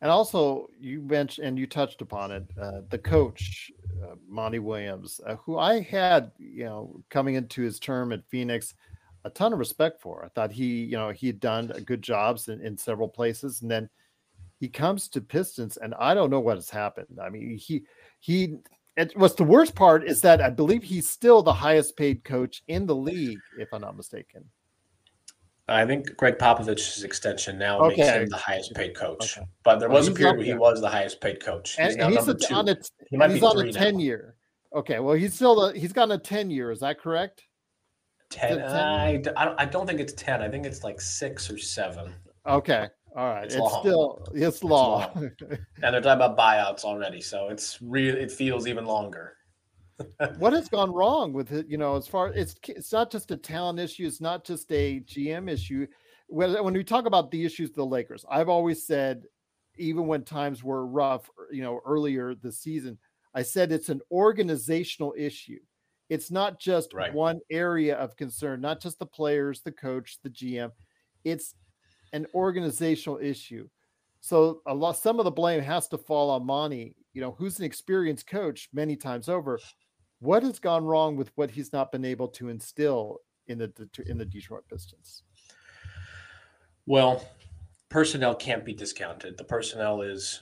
And also, you mentioned and you touched upon it. Uh, the coach, uh, Monty Williams, uh, who I had, you know, coming into his term at Phoenix, a ton of respect for. I thought he, you know, he had done good jobs in, in several places, and then he comes to Pistons, and I don't know what has happened. I mean, he he. It, what's the worst part is that I believe he's still the highest paid coach in the league, if I'm not mistaken. I think Gregg Popovich's extension now makes him the highest paid coach. Okay. But there Well, was a period where he was the highest paid coach. He's And, now and he's a, on a He might he's be on a now. ten year. Okay, well he's still a, he's gotten a ten year. Is that correct? 10, 10? I, I don't, I don't think it's 10 i think it's like six or seven Okay, all right. It's It's, long. still it's law. and they're talking about buyouts already so it's real. it feels even longer what has gone wrong with it? You know, as far it's it's not just a talent issue. It's not just a GM issue. When when we talk about the issues of the Lakers, I've always said, even when times were rough, you know, earlier this season, I said it's an organizational issue. It's not just Right. one area of concern, not just the players, the coach, the GM. It's an organizational issue. So a lot, some of the blame has to fall on Monty, you know, who's an experienced coach many times over. What has gone wrong with what he's not been able to instill in the in the Detroit Pistons? well personnel can't be discounted the personnel is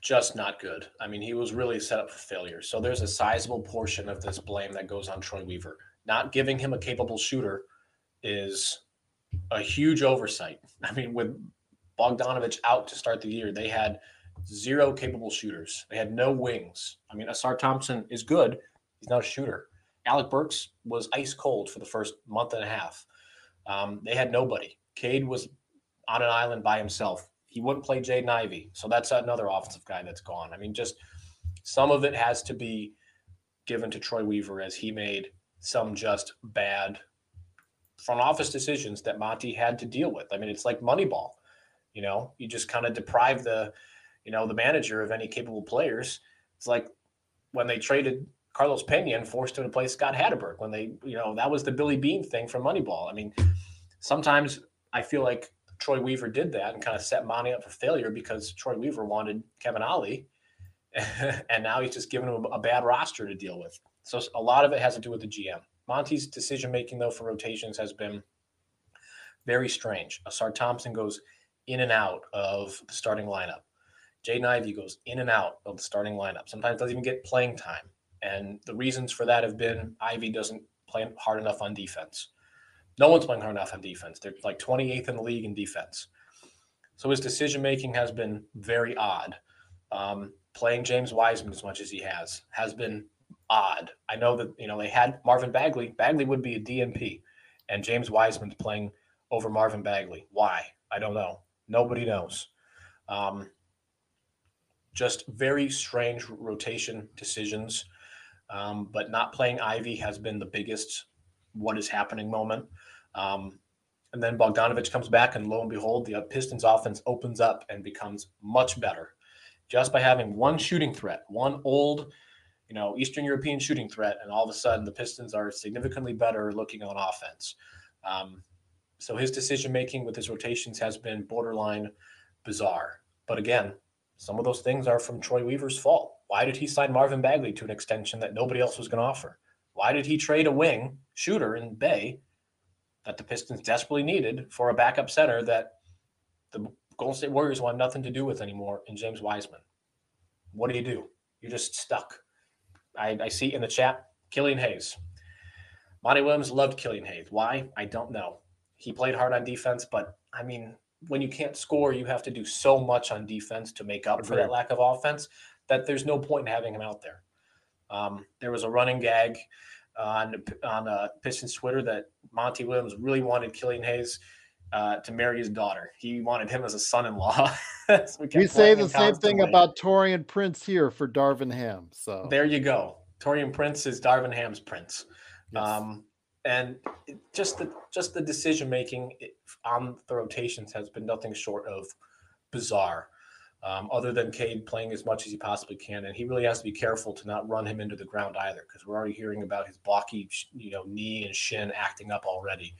just not good i mean he was really set up for failure so there's a sizable portion of this blame that goes on troy weaver not giving him a capable shooter is a huge oversight. I mean with bogdanovich out to start the year they had zero capable shooters. They had no wings. I mean Ausar Thompson is good. He's not a shooter. Alec burks was ice cold for the first month and a half. Um, they had nobody. Cade was on an island by himself. He wouldn't play Jaden Ivey. So that's another offensive guy that's gone. I mean, just some of it has to be given to Troy Weaver as he made some just bad front office decisions that Monty had to deal with. I mean, it's like Moneyball. You know, you just kind of deprive the, you know, the manager of any capable players. It's like when they traded Carlos Pena and forced him to play Scott Hatteberg when they, you know, that was the Billy Beane thing from Moneyball. I mean, sometimes I feel like Troy Weaver did that and kind of set Monty up for failure because Troy Weaver wanted Kevin Ollie, and now he's just giving him a bad roster to deal with. So a lot of it has to do with the GM. Monty's decision making though for rotations has been very strange. Ausar Thompson goes in and out of the starting lineup. Jaden Ivey goes in and out of the starting lineup. Sometimes doesn't even get playing time. And the reasons for that have been Ivey doesn't play hard enough on defense. No one's playing hard enough on defense. They're like 28th in the league in defense. So his decision making has been very odd. Um, playing James Wiseman as much as he has has been odd. I know that you know they had Marvin Bagley. Bagley would be a DNP, and James Wiseman's playing over Marvin Bagley. Why? I don't know. Nobody knows. Um, just very strange rotation decisions. Um, but not playing Ivey has been the biggest what is happening moment. Um, and then Bogdanovich comes back, and lo and behold, the Pistons offense opens up and becomes much better just by having one shooting threat, one old, you know, Eastern European shooting threat, and all of a sudden the Pistons are significantly better looking on offense. Um, so his decision making with his rotations has been borderline bizarre. But again, some of those things are from Troy Weaver's fault. Why did he sign Marvin Bagley to an extension that nobody else was going to offer? Why did he trade a wing shooter in Bey that the Pistons desperately needed for a backup center that the Golden State Warriors want nothing to do with anymore in James Wiseman? What do you do? You're just stuck. I, I see in the chat Killian Hayes. Monty Williams loved Killian Hayes. Why? I don't know. He played hard on defense, but I mean, when you can't score, you have to do so much on defense to make up for that lack of offense that there's no point in having him out there. Um, there was a running gag on on uh, Pistons Twitter that Monty Williams really wanted Killian Hayes uh, to marry his daughter. He wanted him as a son-in-law. So kept We say the same thing about Taurean Prince here for Darvin Ham. So There you go. Taurean Prince is Darvin Ham's prince. yes. Um, and it- just the just the decision making on the rotations has been nothing short of bizarre. Um, other than Cade playing as much as he possibly can, and he really has to be careful to not run him into the ground either, because we're already hearing about his blocky, you know, knee and shin acting up already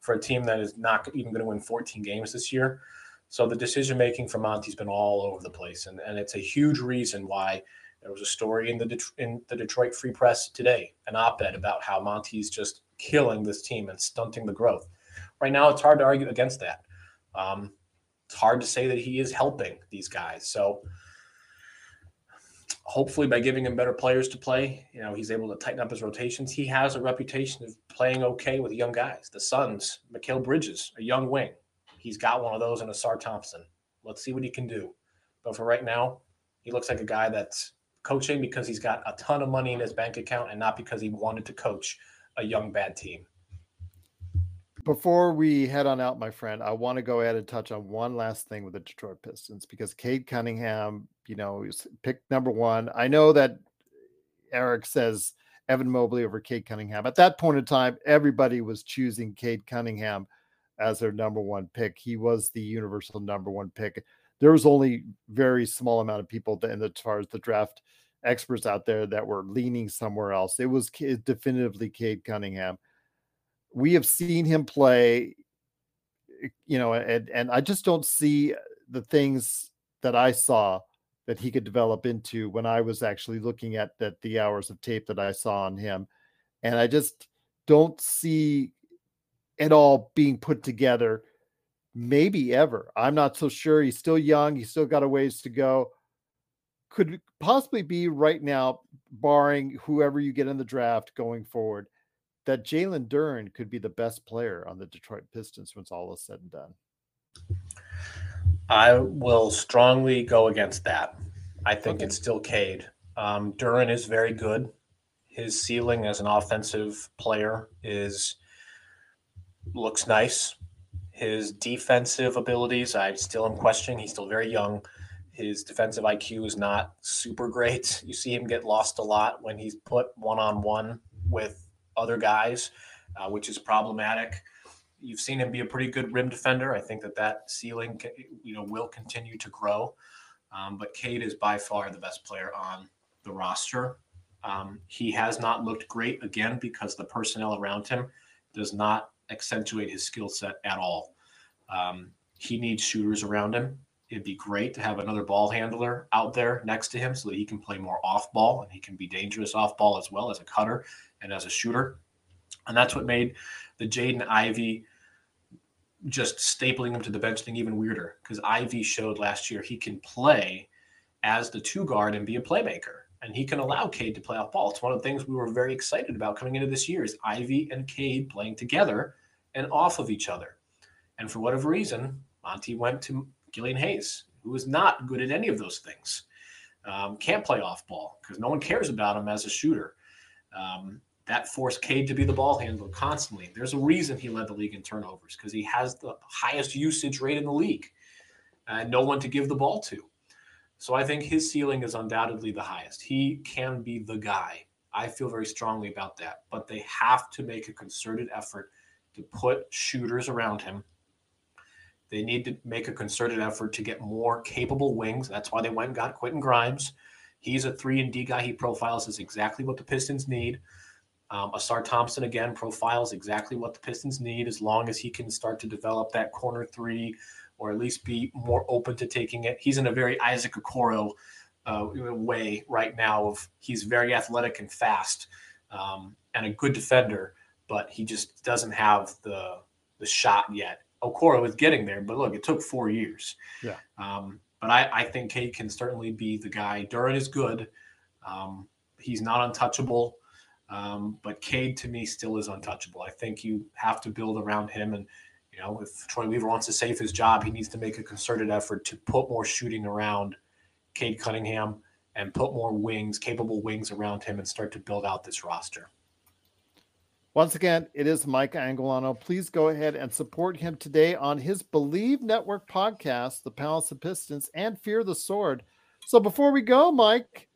for a team that is not even going to win 14 games this year. So the decision making for Monty's been all over the place, and, and it's a huge reason why there was a story in the in the Detroit Free Press today, an op-ed about how Monty's just killing this team and stunting the growth. Right now, it's hard to argue against that. Um, it's hard to say that he is helping these guys. So hopefully, by giving him better players to play, you know, he's able to tighten up his rotations. He has a reputation of playing okay with young guys. The Suns, Mikal Bridges, a young wing. He's got one of those in Ausar Thompson. Let's see what he can do. But for right now, he looks like a guy that's coaching because he's got a ton of money in his bank account and not because he wanted to coach a young bad team. Before we head on out, my friend, I want to go ahead and touch on one last thing with the Detroit Pistons because Cade Cunningham, you know, is picked number one. I know that Eric says Evan Mobley over Cade Cunningham. At that point in time, everybody was choosing Cade Cunningham as their number one pick. He was the universal number one pick. There was only very small amount of people that, in the, as far as the draft experts out there that were leaning somewhere else. It was definitively Cade Cunningham. We have seen him play, eh, you know, and and I just don't see the things that I saw that he could develop into when I was actually looking at that the hours of tape that I saw on him. And I just don't see it all being put together maybe ever. I'm not so sure. He's still young, he's still got a ways to go. Could possibly be right now, barring whoever you get in the draft going forward, that Jalen Duren could be the best player on the Detroit Pistons it's all is said and done. I will strongly go against that. I think okay. it's still Cade. Um, Duren is very good. His ceiling as an offensive player is looks nice. His defensive abilities, I still am questioning. He's still very young. His defensive IQ is not super great. You see him get lost a lot when he's put one on one with other guys, uh, which is problematic. You've seen him be a pretty good rim defender. I think that that ceiling, you know, will continue to grow. Um, but Cade is by far the best player on the roster. Um, he has not looked great again because the personnel around him does not accentuate his skill set at all. Um, he needs shooters around him. It'd be great to have another ball handler out there next to him so that he can play more off ball and he can be dangerous off ball as well as a cutter and as a shooter. And that's what made the Jaden Ivey just stapling him to the bench thing even weirder because Ivey showed last year he can play as the two guard and be a playmaker. And he can allow Cade to play off ball. It's one of the things we were very excited about coming into this year is Ivey and Cade playing together and off of each other. And for whatever reason, Monty went to Killian Hayes, who is not good at any of those things. Um, can't play off ball because no one cares about him as a shooter. Um, that forced Cade to be the ball handler constantly. There's a reason he led the league in turnovers because he has the highest usage rate in the league and no one to give the ball to. So I think his ceiling is undoubtedly the highest. He can be the guy. I feel very strongly about that, but they have to make a concerted effort to put shooters around him. They need to make a concerted effort to get more capable wings. That's why they went and got Quentin Grimes. He's a three and D guy. He profiles as exactly what the Pistons need. Um, Ausar Thompson again profiles exactly what the Pistons need as long as he can start to develop that corner three or at least be more open to taking it. He's in a very Isaac Okoro uh, way right now of he's very athletic and fast um, and a good defender, but he just doesn't have the the shot yet. Okoro is getting there, but look, it took four years. Yeah. Um, but I, I think Cade can certainly be the guy. Duren is good. Um, he's not untouchable. Um, but Cade to me still is untouchable. I think you have to build around him. And, you know, if Troy Weaver wants to save his job, he needs to make a concerted effort to put more shooting around Cade Cunningham and put more wings, capable wings around him and start to build out this roster. Once again, it is Mike Anguilano. Please go ahead and support him today on his Believe Network podcast, The Palace of Pistons and Fear the Sword. So before we go, Mike,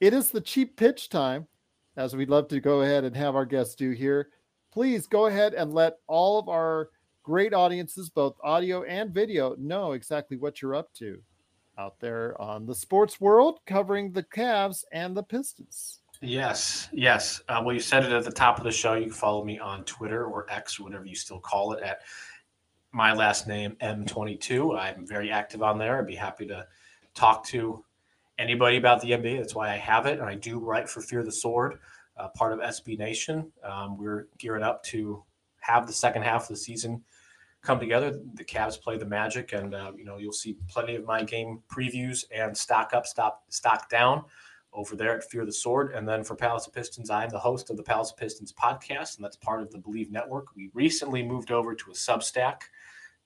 it is the cheap pitch time as we'd love to go ahead and have our guests do here. Please go ahead and let all of our great audiences, both audio and video, know exactly what you're up to out there on the sports world covering the Cavs and the Pistons. Yes, yes. Uh, well, you said it at the top of the show. You can follow me on Twitter or X, whatever you still call it, at my last name M22. I'm very active on there. I'd be happy to talk to anybody about the NBA. That's why I have it. And I do write for Fear the Sword, uh, part of SB Nation. Um, we're gearing up to have the second half of the season come together. The Cavs play the Magic, and uh, you know you'll see plenty of my game previews and stock up, stop, stock down over there at Fear the Sword. And then for Palace of Pistons, I'm the host of the Palace of Pistons podcast, and that's part of the Believe Network. We recently moved over to a Substack.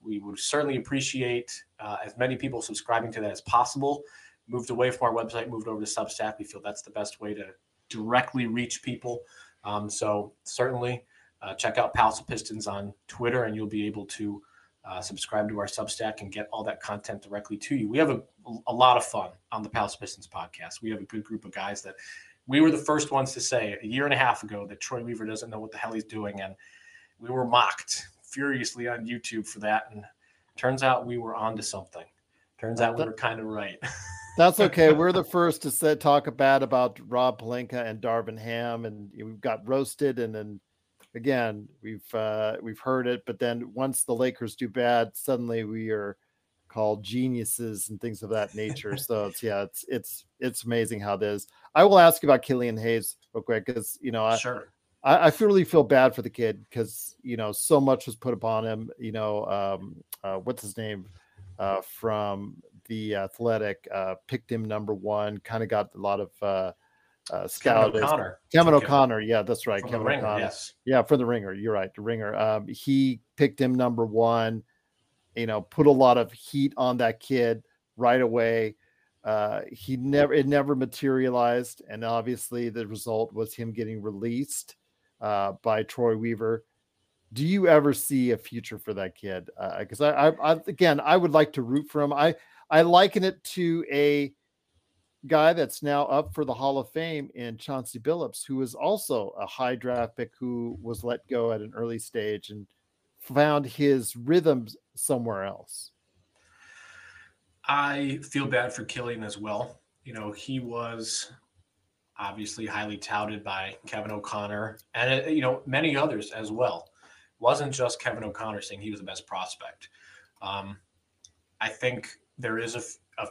We would certainly appreciate uh, as many people subscribing to that as possible moved away from our website, moved over to Substack. We feel that's the best way to directly reach people. Um, so certainly uh, check out Palace of Pistons on Twitter, and you'll be able to uh, subscribe to our Substack and get all that content directly to you. We have a, a lot of fun on the Palace of Pistons podcast. We have a good group of guys that we were the first ones to say a year and a half ago that Troy Weaver doesn't know what the hell he's doing, and we were mocked furiously on YouTube for that. And turns out we were onto something. Turns out we were kind of right. That's okay. We're the first to say, talk bad about Rob Pelinka and Darvin Ham, and we've got roasted. And then again, we've uh, we've heard it, but then once the Lakers do bad, suddenly we are called geniuses and things of that nature. so it's yeah, it's it's it's amazing how this. I will ask you about Killian Hayes real quick because you know I, sure. I, I really feel bad for the kid because you know so much was put upon him. You know, um, uh, what's his name uh, from the Athletic uh, picked him number one. Kind of got a lot of uh, uh, scouted. Kevin O'Connor. Kevin O'Connor. Yeah, that's right. From Kevin Ringer, O'Connor. yes. Yeah, for the Ringer. You're right. The Ringer. Um, he picked him number one. You know, put a lot of heat on that kid right away. Uh, he never it never materialized, and obviously the result was him getting released uh, by Troy Weaver. Do you ever see a future for that kid? Because I, I, I, again, I would like to root for him. I, I liken it to a guy that's now up for the Hall of Fame in Chauncey Billups, who was also a high draft pick who was let go at an early stage and found his rhythms somewhere else. I feel bad for Killian as well. You know, he was obviously highly touted by Kevin O'Connor and, uh, you know, many others as well. wasn't just Kevin O'Connor saying he was the best prospect. Um, I think there is a,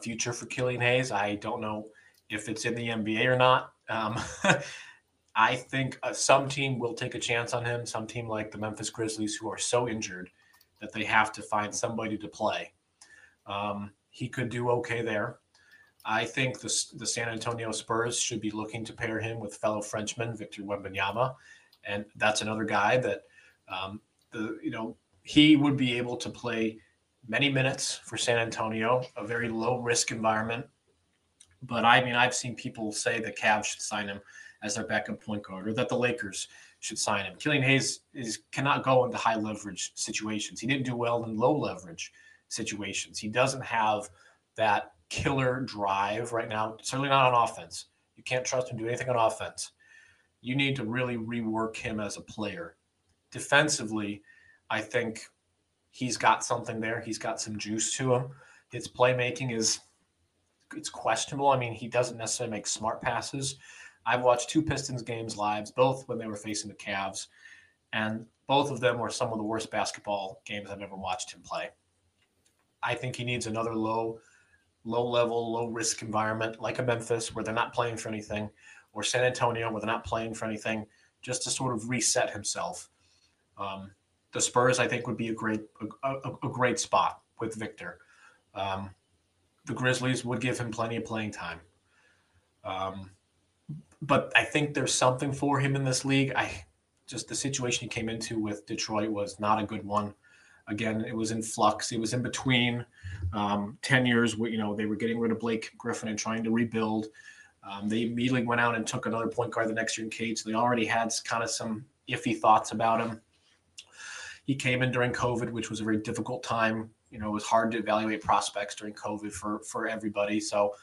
future for Killian Hayes. I don't know if it's in the NBA or not. Um, I think uh, some team will take a chance on him. Some team like the Memphis Grizzlies, who are so injured that they have to find somebody to play. Um, he could do okay there. I think the, the San Antonio Spurs should be looking to pair him with fellow Frenchman Victor Wembanyama, and that's another guy that um, the you know he would be able to play many minutes for San Antonio, a very low risk environment. But I mean, I've seen people say the Cavs should sign him as their backup point guard, or that the Lakers should sign him. Killian Hayes is cannot go into high leverage situations. He didn't do well in low leverage situations. He doesn't have that killer drive right now. Certainly not on offense. You can't trust him to do anything on offense. You need to really rework him as a player. Defensively, I think he's got something there. He's got some juice to him. His playmaking is it's questionable. I mean, he doesn't necessarily make smart passes. I've watched two Pistons games live, both when they were facing the Cavs, and both of them were some of the worst basketball games I've ever watched him play. I think he needs another low, low level, low risk environment like a Memphis where they're not playing for anything, or San Antonio where they're not playing for anything, just to sort of reset himself. Um, the Spurs, I think, would be a great a, a, a great spot with Victor. Um, the Grizzlies would give him plenty of playing time. Um, but I think there's something for him in this league. I just the situation he came into with Detroit was not a good one. Again, it was in flux. It was in between um, years. where you know they were getting rid of Blake Griffin and trying to rebuild. Um, they immediately went out and took another point guard the next year in Cade. So they already had kind of some iffy thoughts about him. He came in during COVID, which was a very difficult time. You know, it was hard to evaluate prospects during COVID for for everybody. So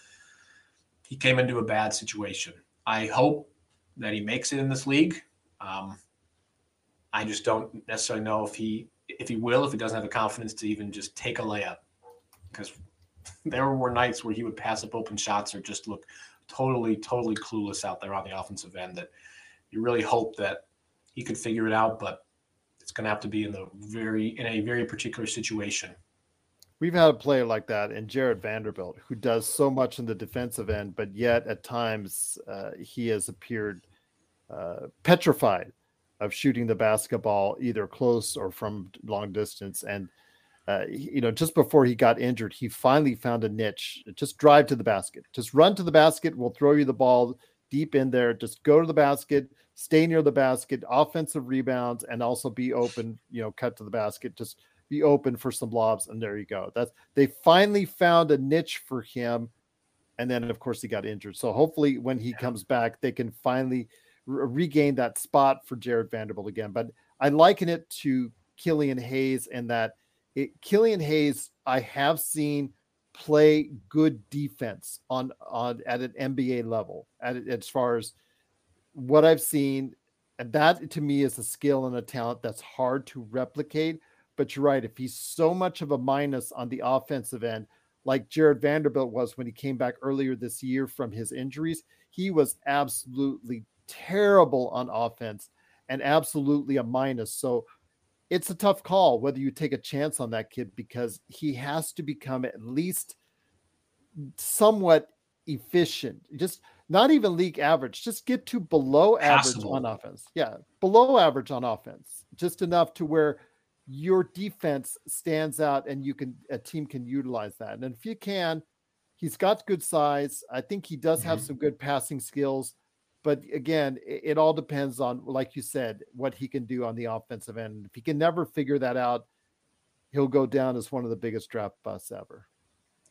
he came into a bad situation. I hope that he makes it in this league. Um, I just don't necessarily know if he if he will if he doesn't have the confidence to even just take a layup because there were nights where he would pass up open shots or just look totally totally clueless out there on the offensive end that you really hope that he could figure it out but going to have to be in the very in a very particular situation We've had a player like that in Jarred Vanderbilt who does so much in the defensive end, but yet at times uh, he has appeared uh, petrified of shooting the basketball either close or from long distance. And, uh, you know, just before he got injured, he finally found a niche. Just drive to the basket, just run to the basket. We'll throw you the ball deep in there. Just go to the basket, stay near the basket, offensive rebounds, and also be open, you know, cut to the basket. Just be open for some lobs, and there you go. That's they finally found a niche for him, and then of course he got injured. So hopefully when he comes back, they can finally re- regain that spot for Jarred Vanderbilt again. But I liken it to Killian Hayes and that it, Killian Hayes I have seen play good defense on on at an NBA level at as far as what I've seen. And that to me is a skill and a talent that's hard to replicate. But you're right if he's so much of a minus on the offensive end like Jarred Vanderbilt was when he came back earlier this year from his injuries he was absolutely terrible on offense and absolutely a minus. So it's a tough call whether you take a chance on that kid because he has to become at least somewhat efficient. Just not even league average, just get to below average on offense. Yeah, below average on offense, just enough to where your defense stands out and you can a team can utilize that. And if you can, he's got good size. I think he does have mm-hmm. some good passing skills. But again, it, it, all depends on, like you said, what he can do on the offensive end. If he can never figure that out, he'll go down as one of the biggest draft busts ever.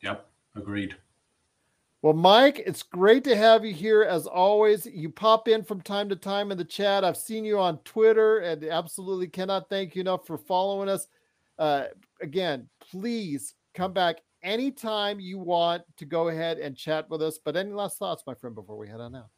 Yep, agreed. Well, Mike, it's great to have you here as always. You pop in from time to time in the chat. I've seen you on Twitter and absolutely cannot thank you enough for following us. Uh, again, please come back anytime you want to go ahead and chat with us. But any last thoughts, my friend, before we head on out?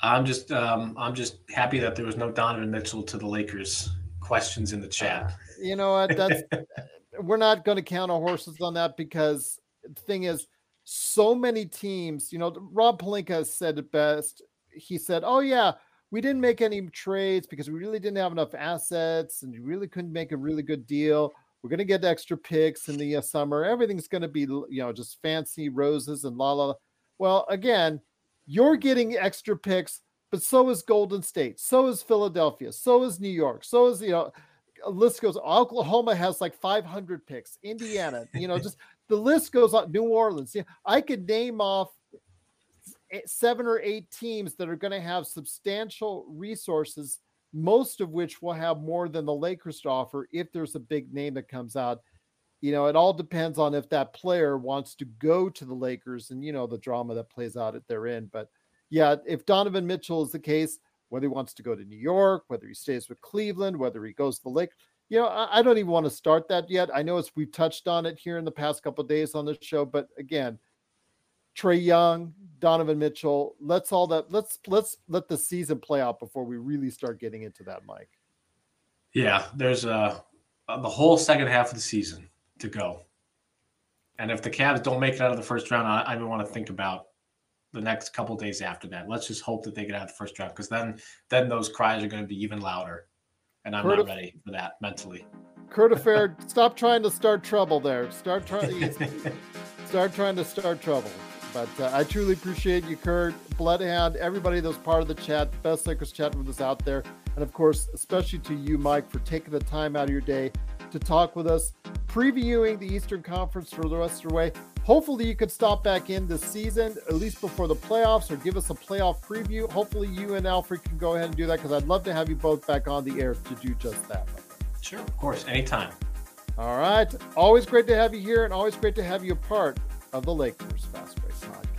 I'm just um, I'm just happy that there was no Donovan Mitchell to the Lakers questions in the chat. Uh, you know what? That's we're not going to count our horses on that because the thing is, so many teams. You know, Rob Pelinka said it best. He said, "Oh yeah, we didn't make any trades because we really didn't have enough assets, and we really couldn't make a really good deal." We're going to get extra picks in the uh, summer. Everything's going to be, you know, just fancy roses and la la. Well, again, you're getting extra picks, but so is Golden State, so is Philadelphia, so is New York, so is you know, list goes. Oklahoma has like 500 picks. Indiana, you know, just the list goes on. New Orleans. Yeah, I could name off eh, seven or eight teams that are going to have substantial resources, most of which will have more than the Lakers to offer if there's a big name that comes out you know, it all depends on if that player wants to go to the Lakers and, you know, the drama that plays out at their end. But yeah, if Donovan Mitchell is the case, whether he wants to go to New York, whether he stays with Cleveland, whether he goes to the Lake, you know, I, I don't even want to start that yet. I know it's we've touched on it here in the past couple days on the show, but again, Trae Young, Donovan Mitchell, let's all that let's let's let the season play out before we really start getting into that, Mike. Yeah, there's uh the whole second half of the season to go. And if the Cavs don't make it out of the first round, I, I don't want to think about the next couple days after that. Let's just hope that they get out of the first round because then then those cries are going to be even louder. And I'm Kurt not ready for that mentally. Kurt Affair, stop trying to start trouble there. Start trying start trying to start trouble. But uh, I truly appreciate you, Kurt, Bloodhound, everybody that was part of the chat, best Lakers chat with us out there. And of course, especially to you, Mike, for taking the time out of your day to talk with us, previewing the Eastern Conference for the rest of the way. Hopefully, you could stop back in this season, at least before the playoffs, or give us a playoff preview. Hopefully, you and Alfred can go ahead and do that because I'd love to have you both back on the air to do just that. Sure, of course, anytime. All right. Always great to have you here, and always great to have you a part of the Lakers Fast Break Podcast.